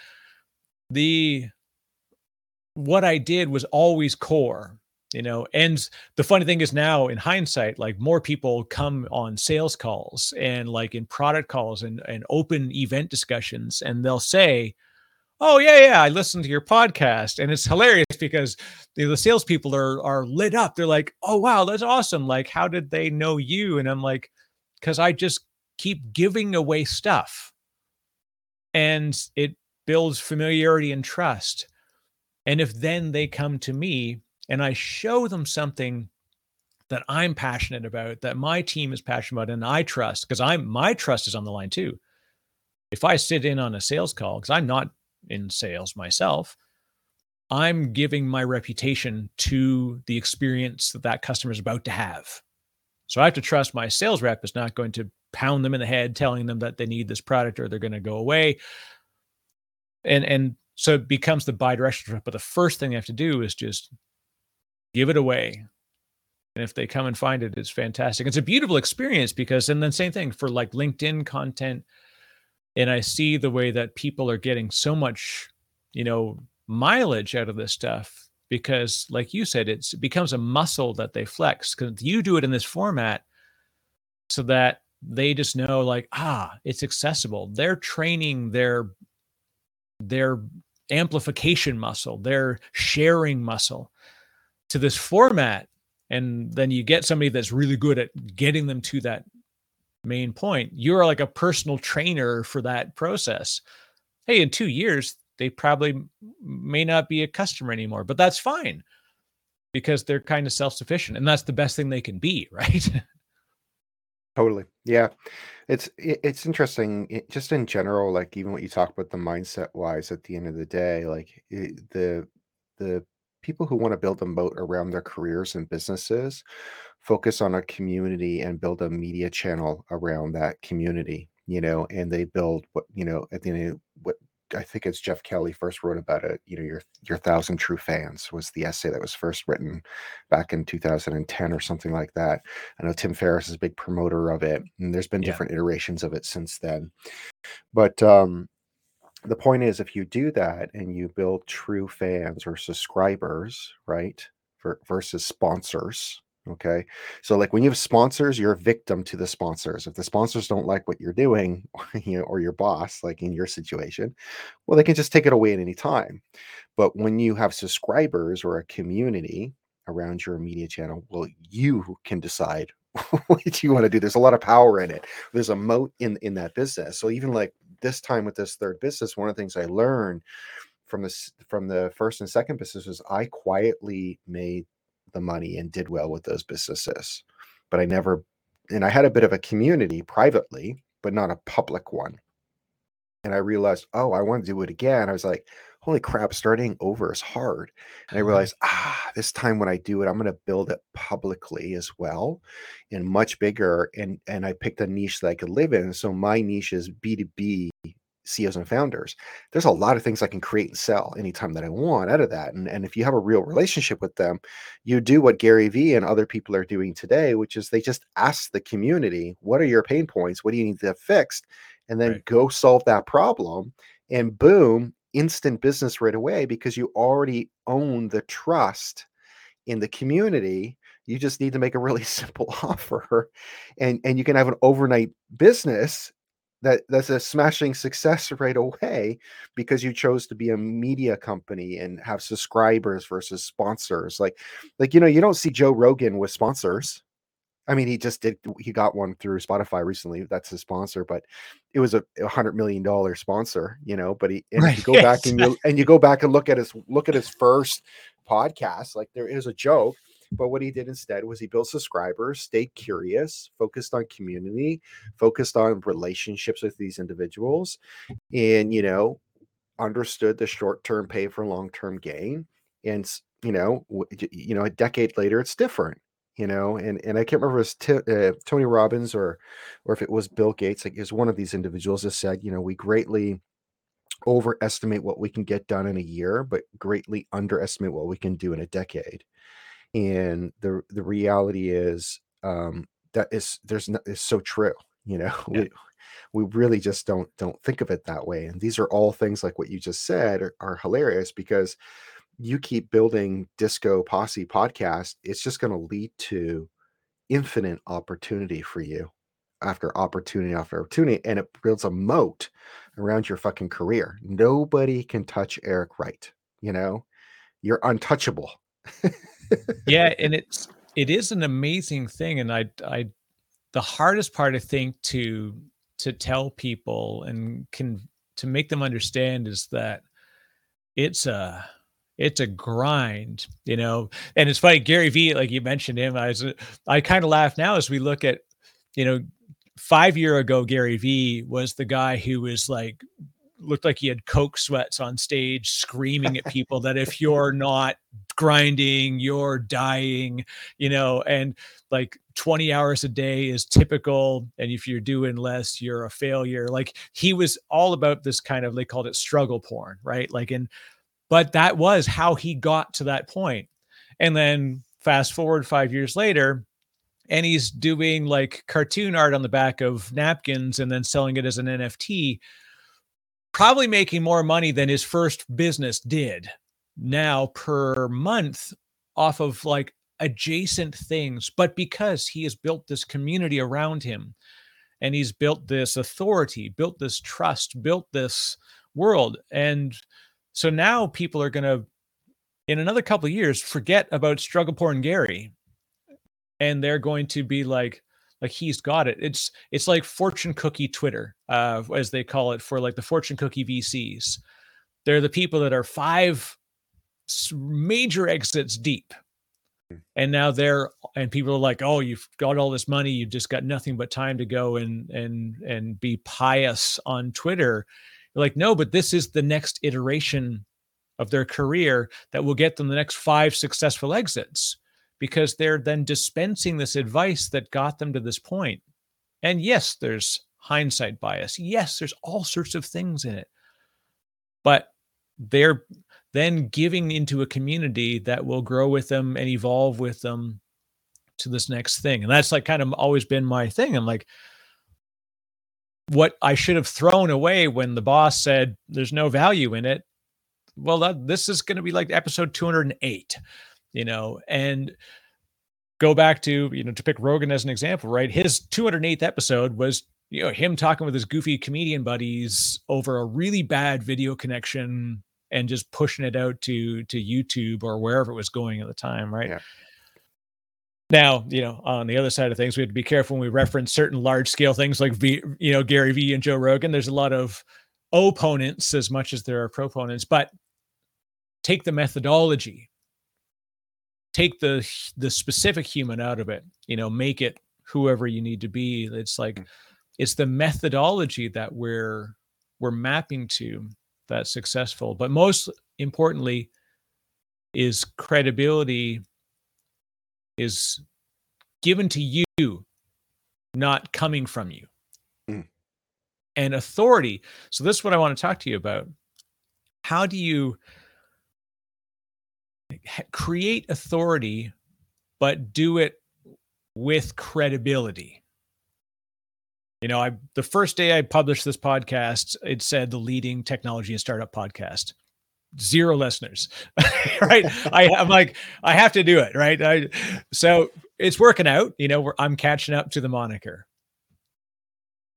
Speaker 1: the what I did was always core, you know. And the funny thing is now in hindsight, like more people come on sales calls and like in product calls and, and open event discussions, and they'll say, oh yeah, yeah, I listened to your podcast, and it's hilarious because know, the salespeople are are lit up. They're like, oh wow, that's awesome. Like, how did they know you? And I'm like, because I just keep giving away stuff, and it builds familiarity and trust. And if then they come to me and I show them something that I'm passionate about, that my team is passionate about, and I trust, because I'm my trust is on the line too. If I sit in on a sales call, because I'm not in sales myself, I'm giving my reputation to the experience that that customer is about to have. So I have to trust my sales rep is not going to pound them in the head telling them that they need this product or they're going to go away. And and so it becomes the bi-directional but the first thing they have to do is just give it away. And if they come and find it, it's fantastic. It's a beautiful experience because and then same thing for like LinkedIn content and I see the way that people are getting so much, you know, mileage out of this stuff because, like you said, it becomes a muscle that they flex because you do it in this format so that they just know, like, ah, it's accessible. They're training their their amplification muscle, their sharing muscle to this format. And then you get somebody that's really good at getting them to that main point. You're like a personal trainer for that process. Hey, in two years, they probably may not be a customer anymore, but that's fine because they're kind of self sufficient and that's the best thing they can be, (laughs) right?
Speaker 2: Totally. Yeah. It's it's interesting it, just in general like even what you talk about the mindset wise at the end of the day like it, the the people who want to build a moat around their careers and businesses focus on a community and build a media channel around that community, you know, and they build what, you know, at the end of what I think it's Jeff Kelly first wrote about it, you know, your your thousand true fans was the essay that was first written back in 2010 or something like that. I know Tim Ferriss is a big promoter of it, and there's been
Speaker 1: Yeah.
Speaker 2: different iterations of it since then. But um the point is if you do that and you build true fans or subscribers, right? ver- versus sponsors, Okay. So like when you have sponsors, you're a victim to the sponsors. If the sponsors don't like what you're doing, (laughs) you know, or your boss, like in your situation, well, they can just take it away at any time. But when you have subscribers or a community around your media channel, well, you can decide (laughs) what you want to do. There's a lot of power in it. There's a moat in in that business. So even like this time with this third business, one of the things I learned from this from the first and second businesses, I quietly made the money and did well with those businesses. But I never, and I had a bit of a community privately, but not a public one. And I realized, oh, I want to do it again. I was like, holy crap, starting over is hard. And I
Speaker 1: Oh,
Speaker 2: realized, ah, this time when I do it, I'm going to build it publicly as well and much bigger. And and I picked a niche that I could live in. So my niche is B2B CEOs and founders. There's a lot of things I can create and sell anytime that I want out of that. And, and if you have a real relationship with them, you do what Gary Vee and other people are doing today, which is they just ask the community, what are your pain points? What do you need to have fixed? And then
Speaker 1: Right.
Speaker 2: go solve that problem. And boom, instant business right away because you already own the trust in the community you just need to make a really (laughs) simple (laughs) offer and and you can have an overnight business that that's a smashing success right away because you chose to be a media company and have subscribers versus sponsors. Like like you know you don't see joe rogan with sponsors. I mean he just did he got one through spotify recently that's his sponsor but it was a, a hundred million dollar sponsor you know but he and if you
Speaker 1: Right,
Speaker 2: go back and you and you go back and look at his look at his first podcast like there is a joke but what he did instead was he built subscribers stayed curious focused on community focused on relationships with these individuals and you know understood the short-term pay for long-term gain and you know you know a decade later it's different you know and and i can't remember if it was Ti- uh, tony robbins or or if it was bill gates like is one of these individuals that said you know we greatly overestimate what we can get done in a year but greatly underestimate what we can do in a decade and the the reality is um that is there's no it's so true you know (laughs)
Speaker 1: Yeah.
Speaker 2: we we really just don't don't think of it that way and these are all things like what you just said are, are hilarious because you keep building DiscoPosse podcast it's just going to lead to infinite opportunity for you after opportunity after opportunity and it builds a moat around your fucking career. Nobody can touch eric wright you know? You're untouchable (laughs)
Speaker 1: yeah and it's it is an amazing thing and i i the hardest part i think to to tell people and can to make them understand is that it's a it's a grind you know? And it's funny gary vee like you mentioned him i was i kind of laugh now as we look at you know five year ago gary vee was the guy who was like looked like he had coke sweats on stage screaming at people that if you're not grinding you're dying you know and like 20 hours a day is typical and if you're doing less you're a failure. Like he was all about this kind of they called it struggle porn right? Like and but that was how he got to that point. And then fast forward 5 years later and he's doing like cartoon art on the back of napkins and then selling it as an NFT probably making more money than his first business did now per month off of like adjacent things but because he has built this community around him and he's built this authority built this trust built this world and so now people are going to in another couple of years forget about struggle porn gary. And they're going to be like like he's got it. It's it's like fortune cookie twitter uh as they call it for like the fortune cookie vcs they're the people that are five major exits deep. And now they're and people are like oh you've got all this money you've just got nothing but time to go and and and be pious on twitter. You're like no but this is the next iteration of their career that will get them the next five successful exits because they're then dispensing this advice that got them to this point and yes there's hindsight bias yes there's all sorts of things in it but they're then giving into a community that will grow with them and evolve with them to this next thing. And that's like kind of always been my thing. I'm like, what I should have thrown away when the boss said there's no value in it. Well, that, this is going to be like episode 208, you know, and go back to, you know, to pick Rogan as an example, right? His 208th episode was, you know, him talking with his goofy comedian buddies over a really bad video connection and just pushing it out to to YouTube or wherever it was going at the time, right?
Speaker 2: Yeah.
Speaker 1: Now, you know, on the other side of things, we have to be careful when we reference certain large scale things like, v, you know, Gary Vee and Joe Rogan. There's a lot of opponents as much as there are proponents, but take the methodology, take the the specific human out of it. You know, make it whoever you need to be. It's like
Speaker 2: Mm.
Speaker 1: it's the methodology that we're we're mapping to that's successful. But most importantly, is credibility is given to you, not coming from you.
Speaker 2: Mm.
Speaker 1: And authority. So this is what I want to talk to you about. How do you create authority, but do it with credibility? You know, I the first day I published this podcast, it said the leading technology and startup podcast. Zero listeners, (laughs) right? I, I'm like, I have to do it, right? I, so it's working out. You know, I'm catching up to the moniker.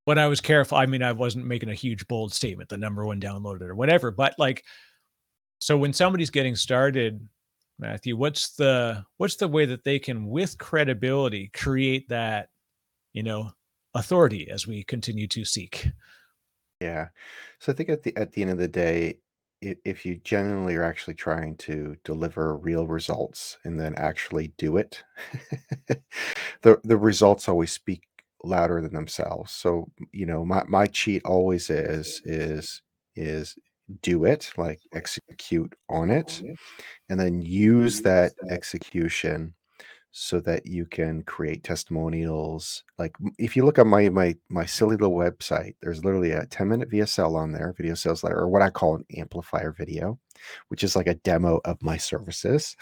Speaker 1: When I was careful, I mean, I wasn't making a huge bold statement, the number one downloaded or whatever, but like, so when somebody's getting started, Matthew, what's the what's the way that they can, with credibility, create that, you know, authority as we continue to seek?
Speaker 2: Yeah. So I think at the at the end of the day, if, if you genuinely are actually trying to deliver real results and then actually do it, (laughs) the the results always speak louder than themselves. So, you know, my my cheat always is is is do it, like execute on it, and then use that execution so that you can create testimonials. Like if you look at my my my silly little website, there's literally a 10 minute VSL on there, video sales letter, or what I call an amplifier video, which is like a demo of my services.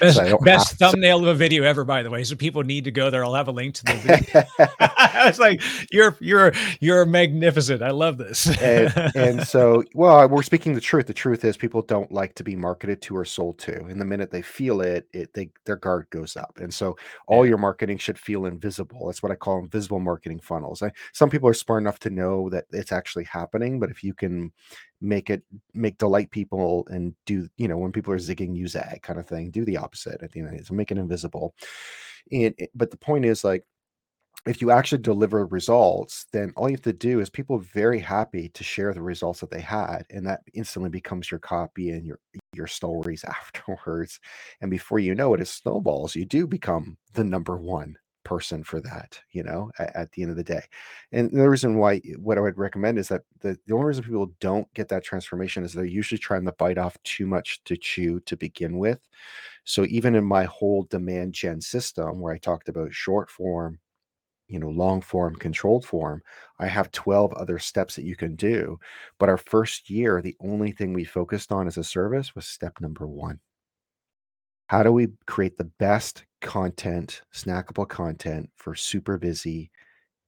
Speaker 1: Best, (laughs)
Speaker 2: so
Speaker 1: best
Speaker 2: to-
Speaker 1: thumbnail of a video ever, by the way. So people need to go there. I'll have a link to the video. (laughs) (laughs) I was like, you're you're you're magnificent. I love this.
Speaker 2: and, and so well we're speaking the truth the truth is people don't like to be marketed to or sold to and the minute they feel it it they their guard goes up and so all
Speaker 1: Yeah.
Speaker 2: your marketing should feel invisible that's what i call invisible marketing funnels I, some people are smart enough to know that it's actually happening but if you can make it make delight people and do you know when people are zigging you zag kind of thing do the opposite at the end of the day so make it invisible and eh, but the point is like if you actually deliver results, then all you have to do is people are very happy to share the results that they had, and that instantly becomes your copy and your your stories (laughs) afterwards. And before you know it, it snowballs. You do become the number one person for that, you know, at, at the end of the day. And the reason why eh, what I would recommend is that the, the only reason people don't get that transformation is they're usually trying to bite off too much to chew to begin with. So even in my whole demand gen system where I talked about short form, you know, long form, controlled form, I have 12 other steps that you can do. But our first year, the only thing we focused on as a service was step number one. How do we create the best content, snackable content for super busy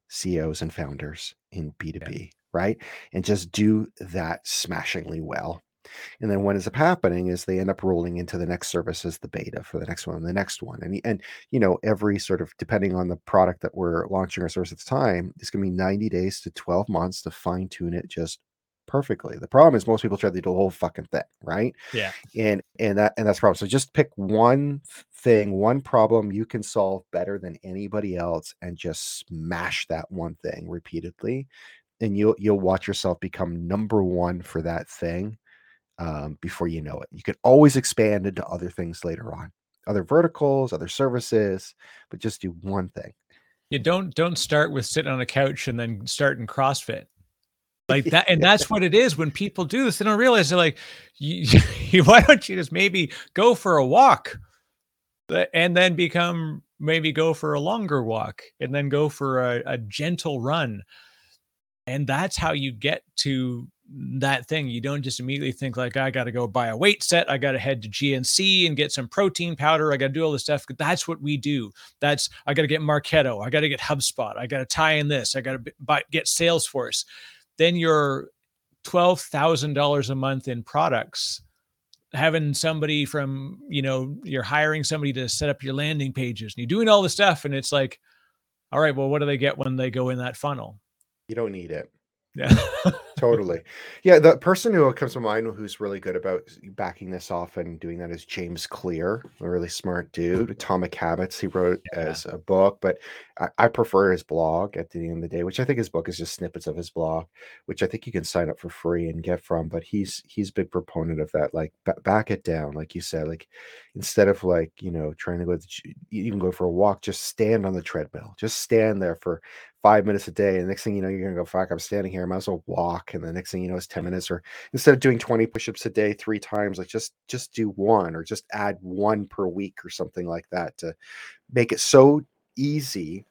Speaker 2: CEOs and founders in B2B, right? And just do that smashingly well. And then what ends up happening is they end up rolling into the next service as the beta for the next one, and the next one. And, and you know, every sort of depending on the product that we're launching our service at the time, it's gonna be 90 days to 12 months to fine-tune it just perfectly. The problem is most people try to do the whole fucking thing, right?
Speaker 1: Yeah.
Speaker 2: And and that and that's the problem. So just pick one thing, one problem you can solve better than anybody else and just smash that one thing repeatedly. And you'll you'll watch yourself become number one for that thing um, before you know it. You can always expand into other things later on, other verticals, other services, but just do one thing.
Speaker 1: you don't don't start with sitting on a couch and then start in CrossFit. Like that, and (laughs) that's what it is when people do this. They don't realize they're like, (laughs) why don't you just maybe go for a walk, and then become maybe go for a longer walk, and then go for a, a gentle run, and that's how you get to that thing. You don't just immediately think like, I got to go buy a weight set, I got to head to GNC and get some protein powder, I got to do all this stuff. That's what we do. That's I got to get Marketo, I got to get HubSpot, I got to tie in this, I got to buy, get Salesforce. Then you're twelve thousand dollars a month in products. Having somebody from you know you're hiring somebody to set up your landing pages, and you're doing all the stuff, and it's like, all right, well, what do they get when they go in that funnel?
Speaker 2: You don't need it.
Speaker 1: Yeah, (laughs)
Speaker 2: Totally. Yeah, the person who comes to mind who's really good about backing this off and doing that is James Clear, a really smart mm-hmm. dude. Atomic Habits, he wrote
Speaker 1: Yeah.
Speaker 2: as a book, but I, I prefer his blog at the end of the day, which I think his book is just snippets of his blog, which I think you can sign up for free and get from. But he's he's a big proponent of that. Like ba- back it down, like you said, like instead of like you know trying to go to even go for a walk, just stand on the treadmill, just stand there for five minutes a day. And next thing you know, you're gonna go, fuck, I'm standing here. I might as well walk and the next thing you know is 10 minutes or instead of doing 20 push-ups a day three times like just just do one or just add one per week or something like that to make it so easy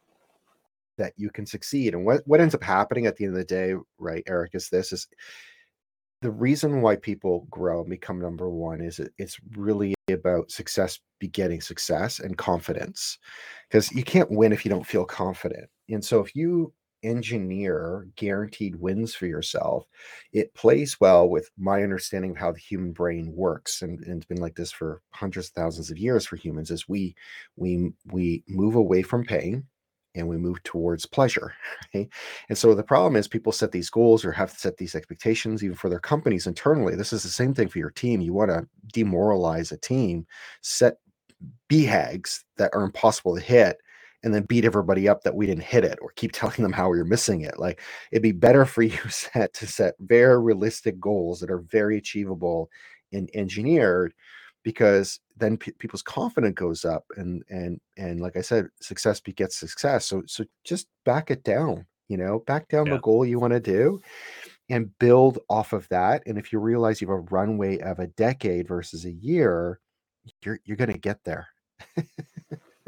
Speaker 2: that you can succeed. And what what ends up happening at the end of the day right eric is this is the reason why people grow and become number one is it, it's really about success begetting success and confidence. Because you can't win if you don't feel confident. And so if you engineer guaranteed wins for yourself it plays well with my understanding of how the human brain works and, and it's been like this for hundreds of thousands of years for humans is we we we move away from pain and we move towards pleasure. (laughs) Right? And so the problem is people set these goals or have to set these expectations even for their companies internally. This is the same thing for your team. You want to demoralize a team, set BHAGs that are impossible to hit, and then beat everybody up that we didn't hit it or keep (laughs) telling them how we are missing it. Like it'd be better for (laughs) you set to set very realistic goals that are very achievable and engineered because then pe people's confidence goes up and and and like I said, success begets success. So so just back it down, you know, back down the goal you want to do and build off of that. And if you realize you have a runway of a decade versus a year, you're you're gonna get there. (laughs)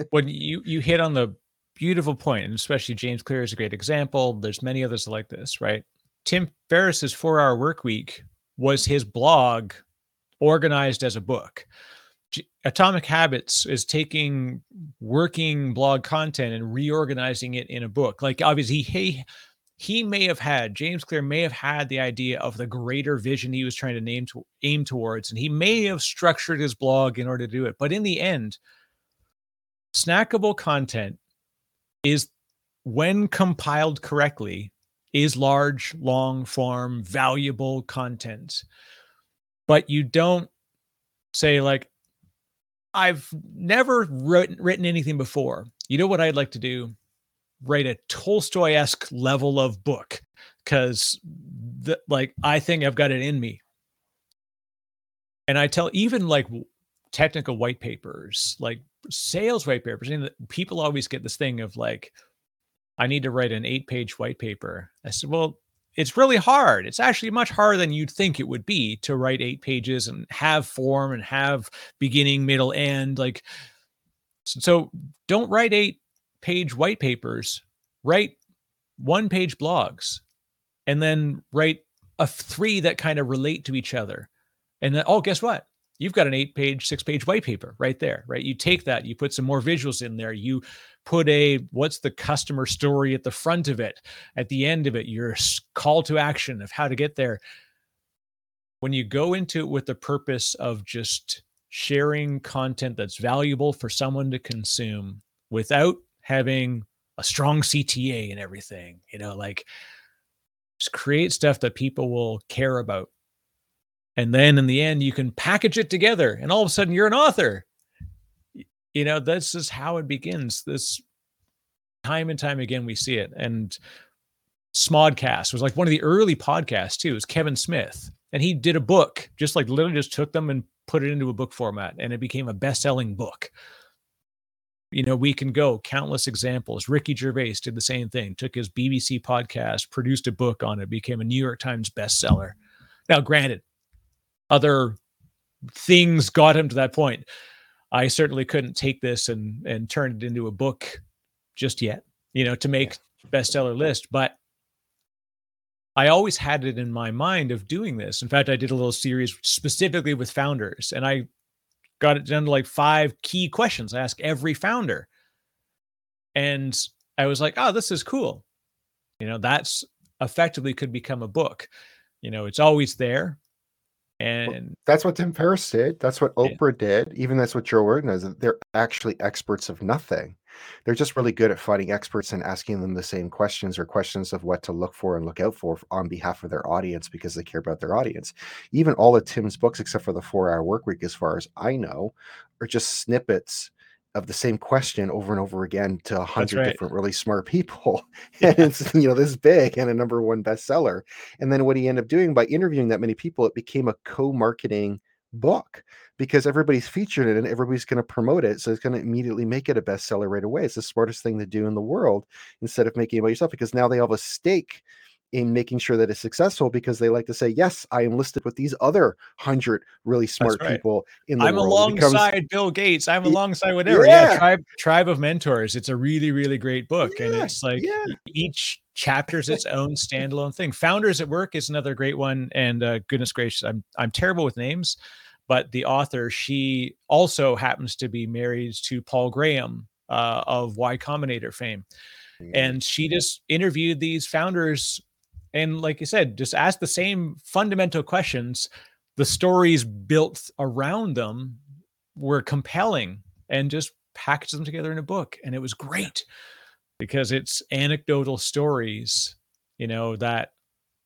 Speaker 1: when you you hit on the beautiful point, and especially James Clear is a great example. There's many others like this, right? Tim Ferriss's four hour work week was his blog organized as a book. Atomic Habits is taking working blog content and reorganizing it in a book. Like obviously he he may have had James Clear may have had the idea of the greater vision he was trying to name to aim towards, and he may have structured his blog in order to do it. But in the end, snackable content is when compiled correctly is large long form valuable content. But you don't say like i've never written, written anything before. You know what i'd like to do? Write a tolstoy-esque level of book because like i think i've got it in me. And i tell even like technical white papers like sales white papers and people always get this thing of like i need to write an eight page white paper. I said well it's really hard. It's actually much harder than you'd think it would be to write eight pages and have form and have beginning middle end. Like so don't write eight page white papers. Write one page blogs and then write a three that kind of relate to each other. And then oh guess what you've got an eight page six page white paper right there right? You take that you put some more visuals in there you put a what's the customer story at the front of it at the end of it your call to action of how to get there. When you go into it with the purpose of just sharing content that's valuable for someone to consume without having a strong cta and everything you know like just create stuff that people will care about and then in the end you can package it together and all of a sudden you're an author. You know this is how it begins. This time and time again we see it. And smodcast was like one of the early podcasts too it was kevin smith. And he did a book just like literally just took them and put it into a book format and it became a best-selling book. You know we can go countless examples. Ricky gervais did the same thing took his bbc podcast produced a book on it became a new york times bestseller. Now granted other things got him to that point. I certainly couldn't take this and and turn it into a book just yet, you know, to make bestseller list, but I always had it in my mind of doing this. In fact, I did a little series specifically with founders and I got it down to like five key questions I ask every founder. And I was like, "Oh, this is cool." You know, that's effectively could become a book. You know, it's always there and
Speaker 2: that's what Tim Ferriss did. That's what
Speaker 1: Yeah.
Speaker 2: Oprah did. Even that's what Joe Rogan does. They're actually experts of nothing. They're just really good at finding experts and asking them the same questions or questions of what to look for and look out for on behalf of their audience because they care about their audience. Even all of Tim's books, except for the Four Hour Work Week, as far as I know, are just snippets of the same question over and over again to a hundred
Speaker 1: right.
Speaker 2: different really smart people. (laughs) (laughs) and it's you know this big and a number one bestseller. And then what he ended up doing by interviewing that many people, it became a co-marketing book because everybody's featured it and everybody's going to promote it. So it's going to immediately make it a bestseller right away. It's the smartest thing to do in the world instead of making it by yourself because now they have a stake in making sure that it's successful because they like to say, "Yes, I am listed with these other hundred really smart
Speaker 1: right.
Speaker 2: people in the
Speaker 1: I'm
Speaker 2: world." Becomes-
Speaker 1: alongside Bill Gates. I'm alongside whatever. Yeah.
Speaker 2: yeah.
Speaker 1: Tribe Tribe of Mentors. It's a really, really great book. and it's like
Speaker 2: yeah.
Speaker 1: each chapter is its own standalone thing. Founders at Work is another great one. And uh, goodness gracious, I'm I'm terrible with names, but the author, she also happens to be married to Paul Graham uh, of Y Combinator fame.
Speaker 2: Mm,
Speaker 1: And she just interviewed these founders and like you said, just ask the same fundamental questions. The stories built around them were compelling and just packaged them together in a book. And it was great because it's anecdotal stories, you know, that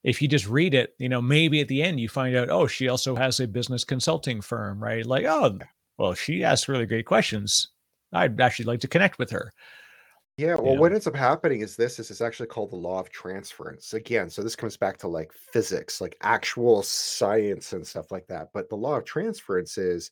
Speaker 1: if you just read it, you know, maybe at the end you find out, oh, she also has a business consulting firm, right? Like, oh, well, she asks really great questions. I'd actually like to connect with her.
Speaker 2: Yeah, well,
Speaker 1: Yeah.
Speaker 2: what ends up happening is this is it's actually called the law of transference. Again, so this comes back to like physics, like actual science and stuff like that. But the law of transference is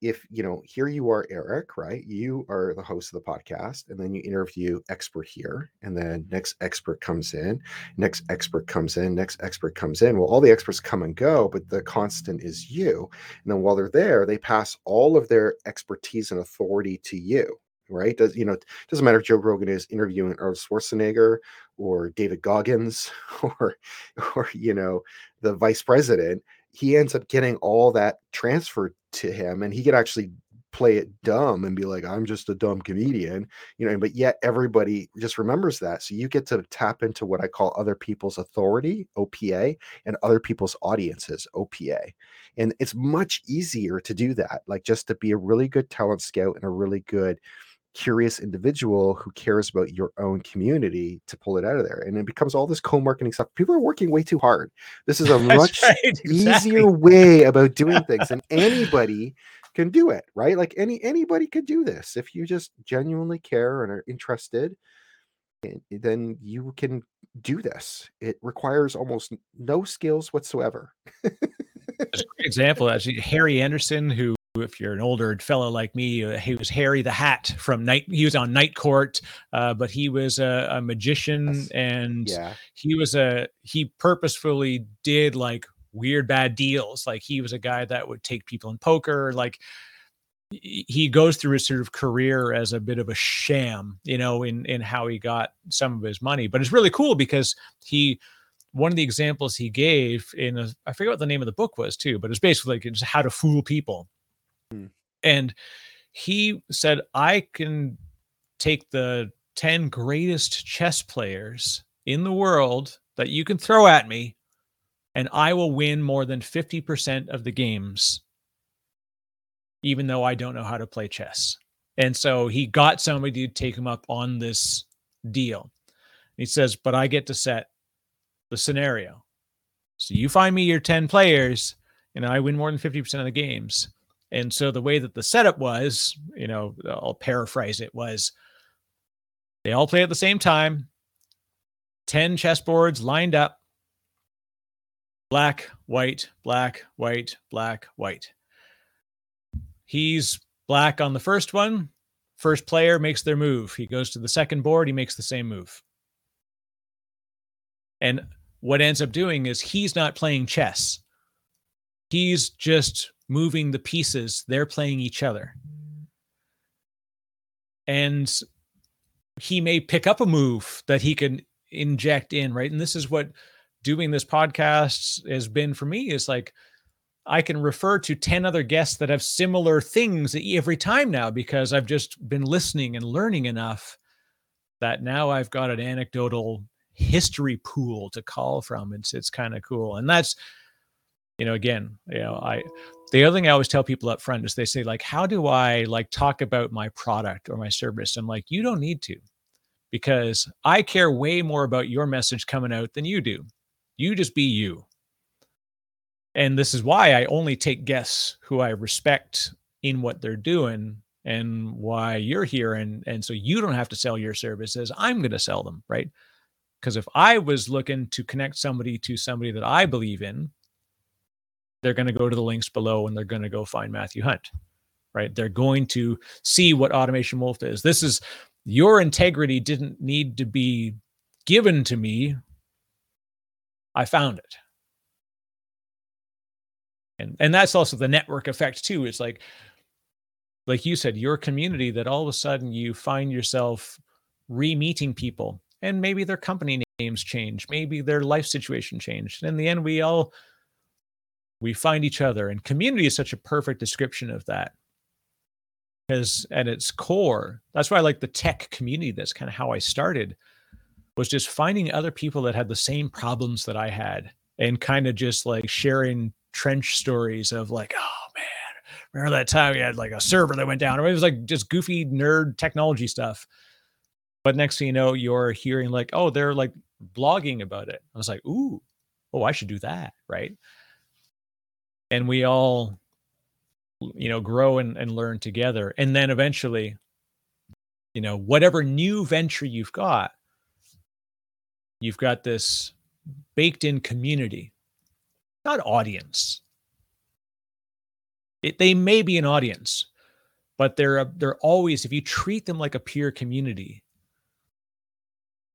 Speaker 2: if, you know, here you are, Eric, right? You are the host of the podcast, and then you interview expert here, and then next expert comes in, next expert comes in, next expert comes in. Well, all the experts come and go, but the constant is you. And then while they're there, they pass all of their expertise and authority to you. Right? Does you know doesn't matter if Joe Rogan is interviewing Arnold Schwarzenegger or David Goggins (laughs) or or you know the vice president, he ends up getting all that transferred to him, and he could actually play it dumb and be like, "I'm just a dumb comedian," you know. But yet everybody just remembers that, so you get to tap into what I call other people's authority (OPA) and other people's audiences (OPA), and it's much easier to do that. Like just to be a really good talent scout and a really good curious individual who cares about your own community to pull it out of there. And it becomes all this co-marketing stuff. People are working way too hard. This is a (laughs) much
Speaker 1: right, exactly.
Speaker 2: easier way about doing (laughs) things and anybody can do it, right? Like any anybody could do this if you just genuinely care and are interested. Then you can do this. It requires almost no skills whatsoever.
Speaker 1: There's a great example actually harry anderson who if you're an older fellow like me uh, he was harry the hat from night he was on night court uh, but he was a, a magician and
Speaker 2: Yeah.
Speaker 1: he was a he purposefully did like weird bad deals like he was a guy that would take people in poker like he goes through his sort of career as a bit of a sham you know in in how he got some of his money but it's really cool because he one of the examples he gave in a, I forget what the name of the book was too, but it's basically like just how to fool people.
Speaker 2: Hmm.
Speaker 1: And he said, I can take the 10 greatest chess players in the world that you can throw at me, and I will win more than 50% of the games, even though I don't know how to play chess. And so he got somebody to take him up on this deal. He says, but I get to set the scenario. So you find me your 10 players, and I win more than 50% of the games. And so the way that the setup was, you know, I'll paraphrase it, was they all play at the same time, 10 chessboards lined up, black, white, black, white, black, white. He's black on the first one. First player makes their move. He goes to the second board, he makes the same move. And what ends up doing is he's not playing chess. He's just moving the pieces. They're playing each other. And he may pick up a move that he can inject in, right? And this is what doing this podcast has been for me is like I can refer to 10 other guests that have similar things every time now because I've just been listening and learning enough that now I've got an anecdotal history pool to call from. It's it's kind of cool. And that's you know again, you know, I the other thing I always tell people up front is they say like how do I like talk about my product or my service? I'm like you don't need to because I care way more about your message coming out than you do. You just be you. And this is why I only take guests who I respect in what they're doing and why you're here and and so you don't have to sell your services. I'm going to sell them, right? Because if I was looking to connect somebody to somebody that I believe in, they're going to go to the links below and they're going to go find Matthew Hunt, right? They're going to see what Automation Wolf is. This is your integrity didn't need to be given to me I found it. And and that's also the network effect too. It's like like you said, your community that all of a sudden you find yourself re-meeting people and maybe their company names change, maybe their life situation changed. And in the end, we all we find each other. And community is such a perfect description of that. Because at its core, that's why I like the tech community. That's kind of how I started, was just finding other people that had the same problems that I had and kind of just like sharing trench stories of like, oh man, remember that time we had like a server that went down? Or it was like just goofy nerd technology stuff. But next thing you know, you're hearing like, oh, they're like blogging about it. I was like, ooh, oh, I should do that, right? And we all, you know, grow and, and learn together. And then eventually, you know, whatever new venture you've got, you've got this baked in community, not audience. It, they may be an audience, but they're a, they're always if you treat them like a peer community,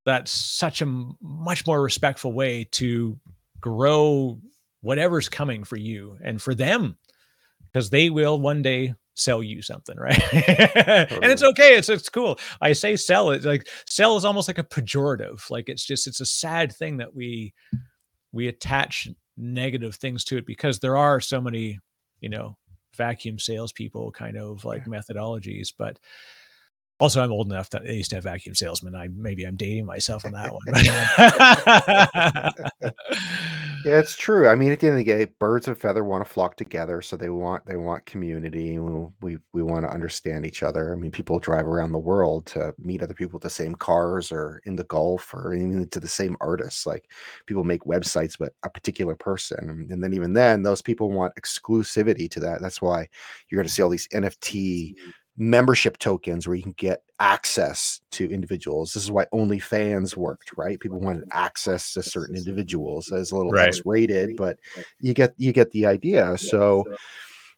Speaker 1: that's such a much more respectful way to grow whatever's coming for you and for them because they will one day sell you something (laughs) right and it's okay it's it's cool i say sell it like sell is almost like a pejorative like it's just it's a sad thing that we we attach negative things to it because there are so many you know vacuum salespeople kind of like methodologies but also, I'm old enough that I used to have vacuum salesmen. I maybe I'm dating myself on that
Speaker 2: one. (laughs) (laughs) yeah, it's true. I mean, at the end of the day, birds of feather want to flock together, so they want they want community. We we, we want to understand each other. I mean, people drive around the world to meet other people with the same cars, or in the Gulf, or even to the same artists. Like people make websites, but a particular person, and then even then, those people want exclusivity to that. That's why you're going to see all these NFT mm-hmm. Membership tokens where you can get access to individuals. This is why OnlyFans worked, right? People wanted access to certain individuals as a little right. X-rated, but you get you get the idea. So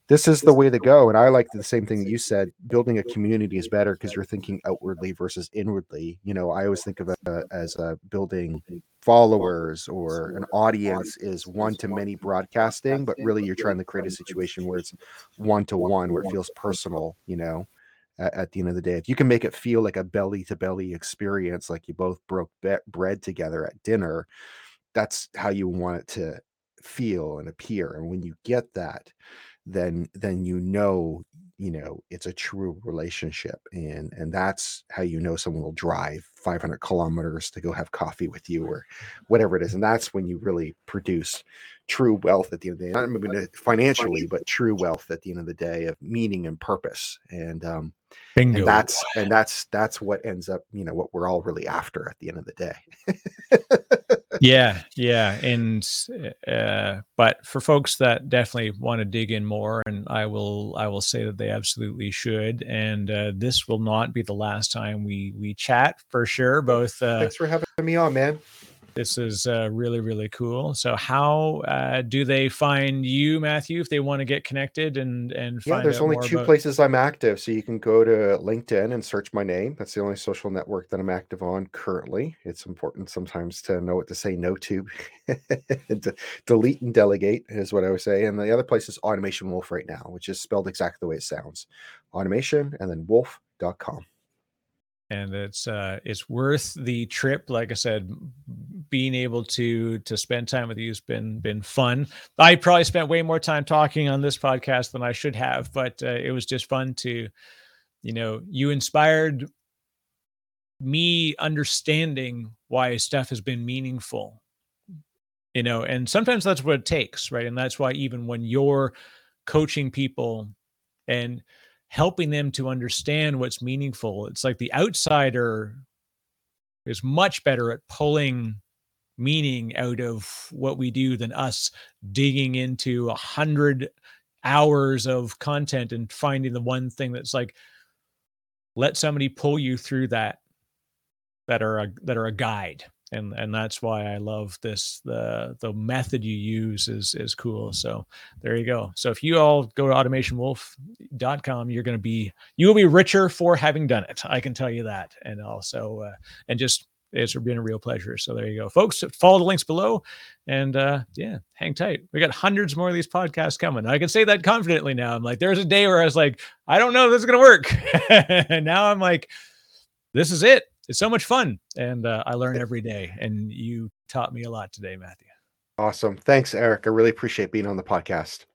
Speaker 2: this is the way to go. And I like the same thing that you said. Building a community is better because you're thinking outwardly versus inwardly. You know, I always think of it as uh, a building followers or an audience is one to many broadcasting, but really you're trying to create a situation where it's one to one, where it feels personal. You know, at, at, the end of the day, if you can make it feel like a belly to belly experience, like you both broke be- bread together at dinner, that's how you want it to feel and appear. And when you get that then then you know you know it's a true relationship and and that's how you know someone will drive 500 kilometers to go have coffee with you or whatever it is and that's when you really produce true wealth at the end of the day not maybe financially but true wealth at the end of the day of meaning and purpose and um Bingo. and that's and that's that's what ends up you know what we're all really after at the end of the day (laughs)
Speaker 1: yeah yeah and uh but for folks that definitely want to dig in more and i will i will say that they absolutely should and uh this will not be the last time we we chat for sure both uh
Speaker 2: thanks for having me on man
Speaker 1: this is uh, really, really cool. So, how uh, do they find you, Matthew, if they want to get connected and and
Speaker 2: yeah? There's only two about... places I'm active, so you can go to LinkedIn and search my name. That's the only social network that I'm active on currently. It's important sometimes to know what to say no to, (laughs) to delete and delegate is what I would say. And the other place is Automation Wolf right now, which is spelled exactly the way it sounds, automation and then wolf.com
Speaker 1: and it's uh it's worth the trip like i said being able to to spend time with you has been been fun. I probably spent way more time talking on this podcast than i should have but uh, it was just fun to you know you inspired me understanding why stuff has been meaningful you know and sometimes that's what it takes right? And that's why even when you're coaching people and helping them to understand what's meaningful. It's like the outsider is much better at pulling meaning out of what we do than us digging into a hundred hours of content and finding the one thing that's like let somebody pull you through that that are a, that are a guide and and that's why I love this the the method you use is is cool. So there you go. So if you all go to automationwolf.com, you're going to be you will be richer for having done it. I can tell you that. And also uh, and just it's been a real pleasure. So there you go, folks. Follow the links below, and uh, yeah, hang tight. We got hundreds more of these podcasts coming. I can say that confidently now. I'm like, there's a day where I was like, I don't know if this is gonna work, (laughs) and now I'm like, this is it it's so much fun, and uh, I learn every day. And you taught me a lot today, Matthew.
Speaker 2: Awesome. Thanks, Eric. I really appreciate being on the podcast.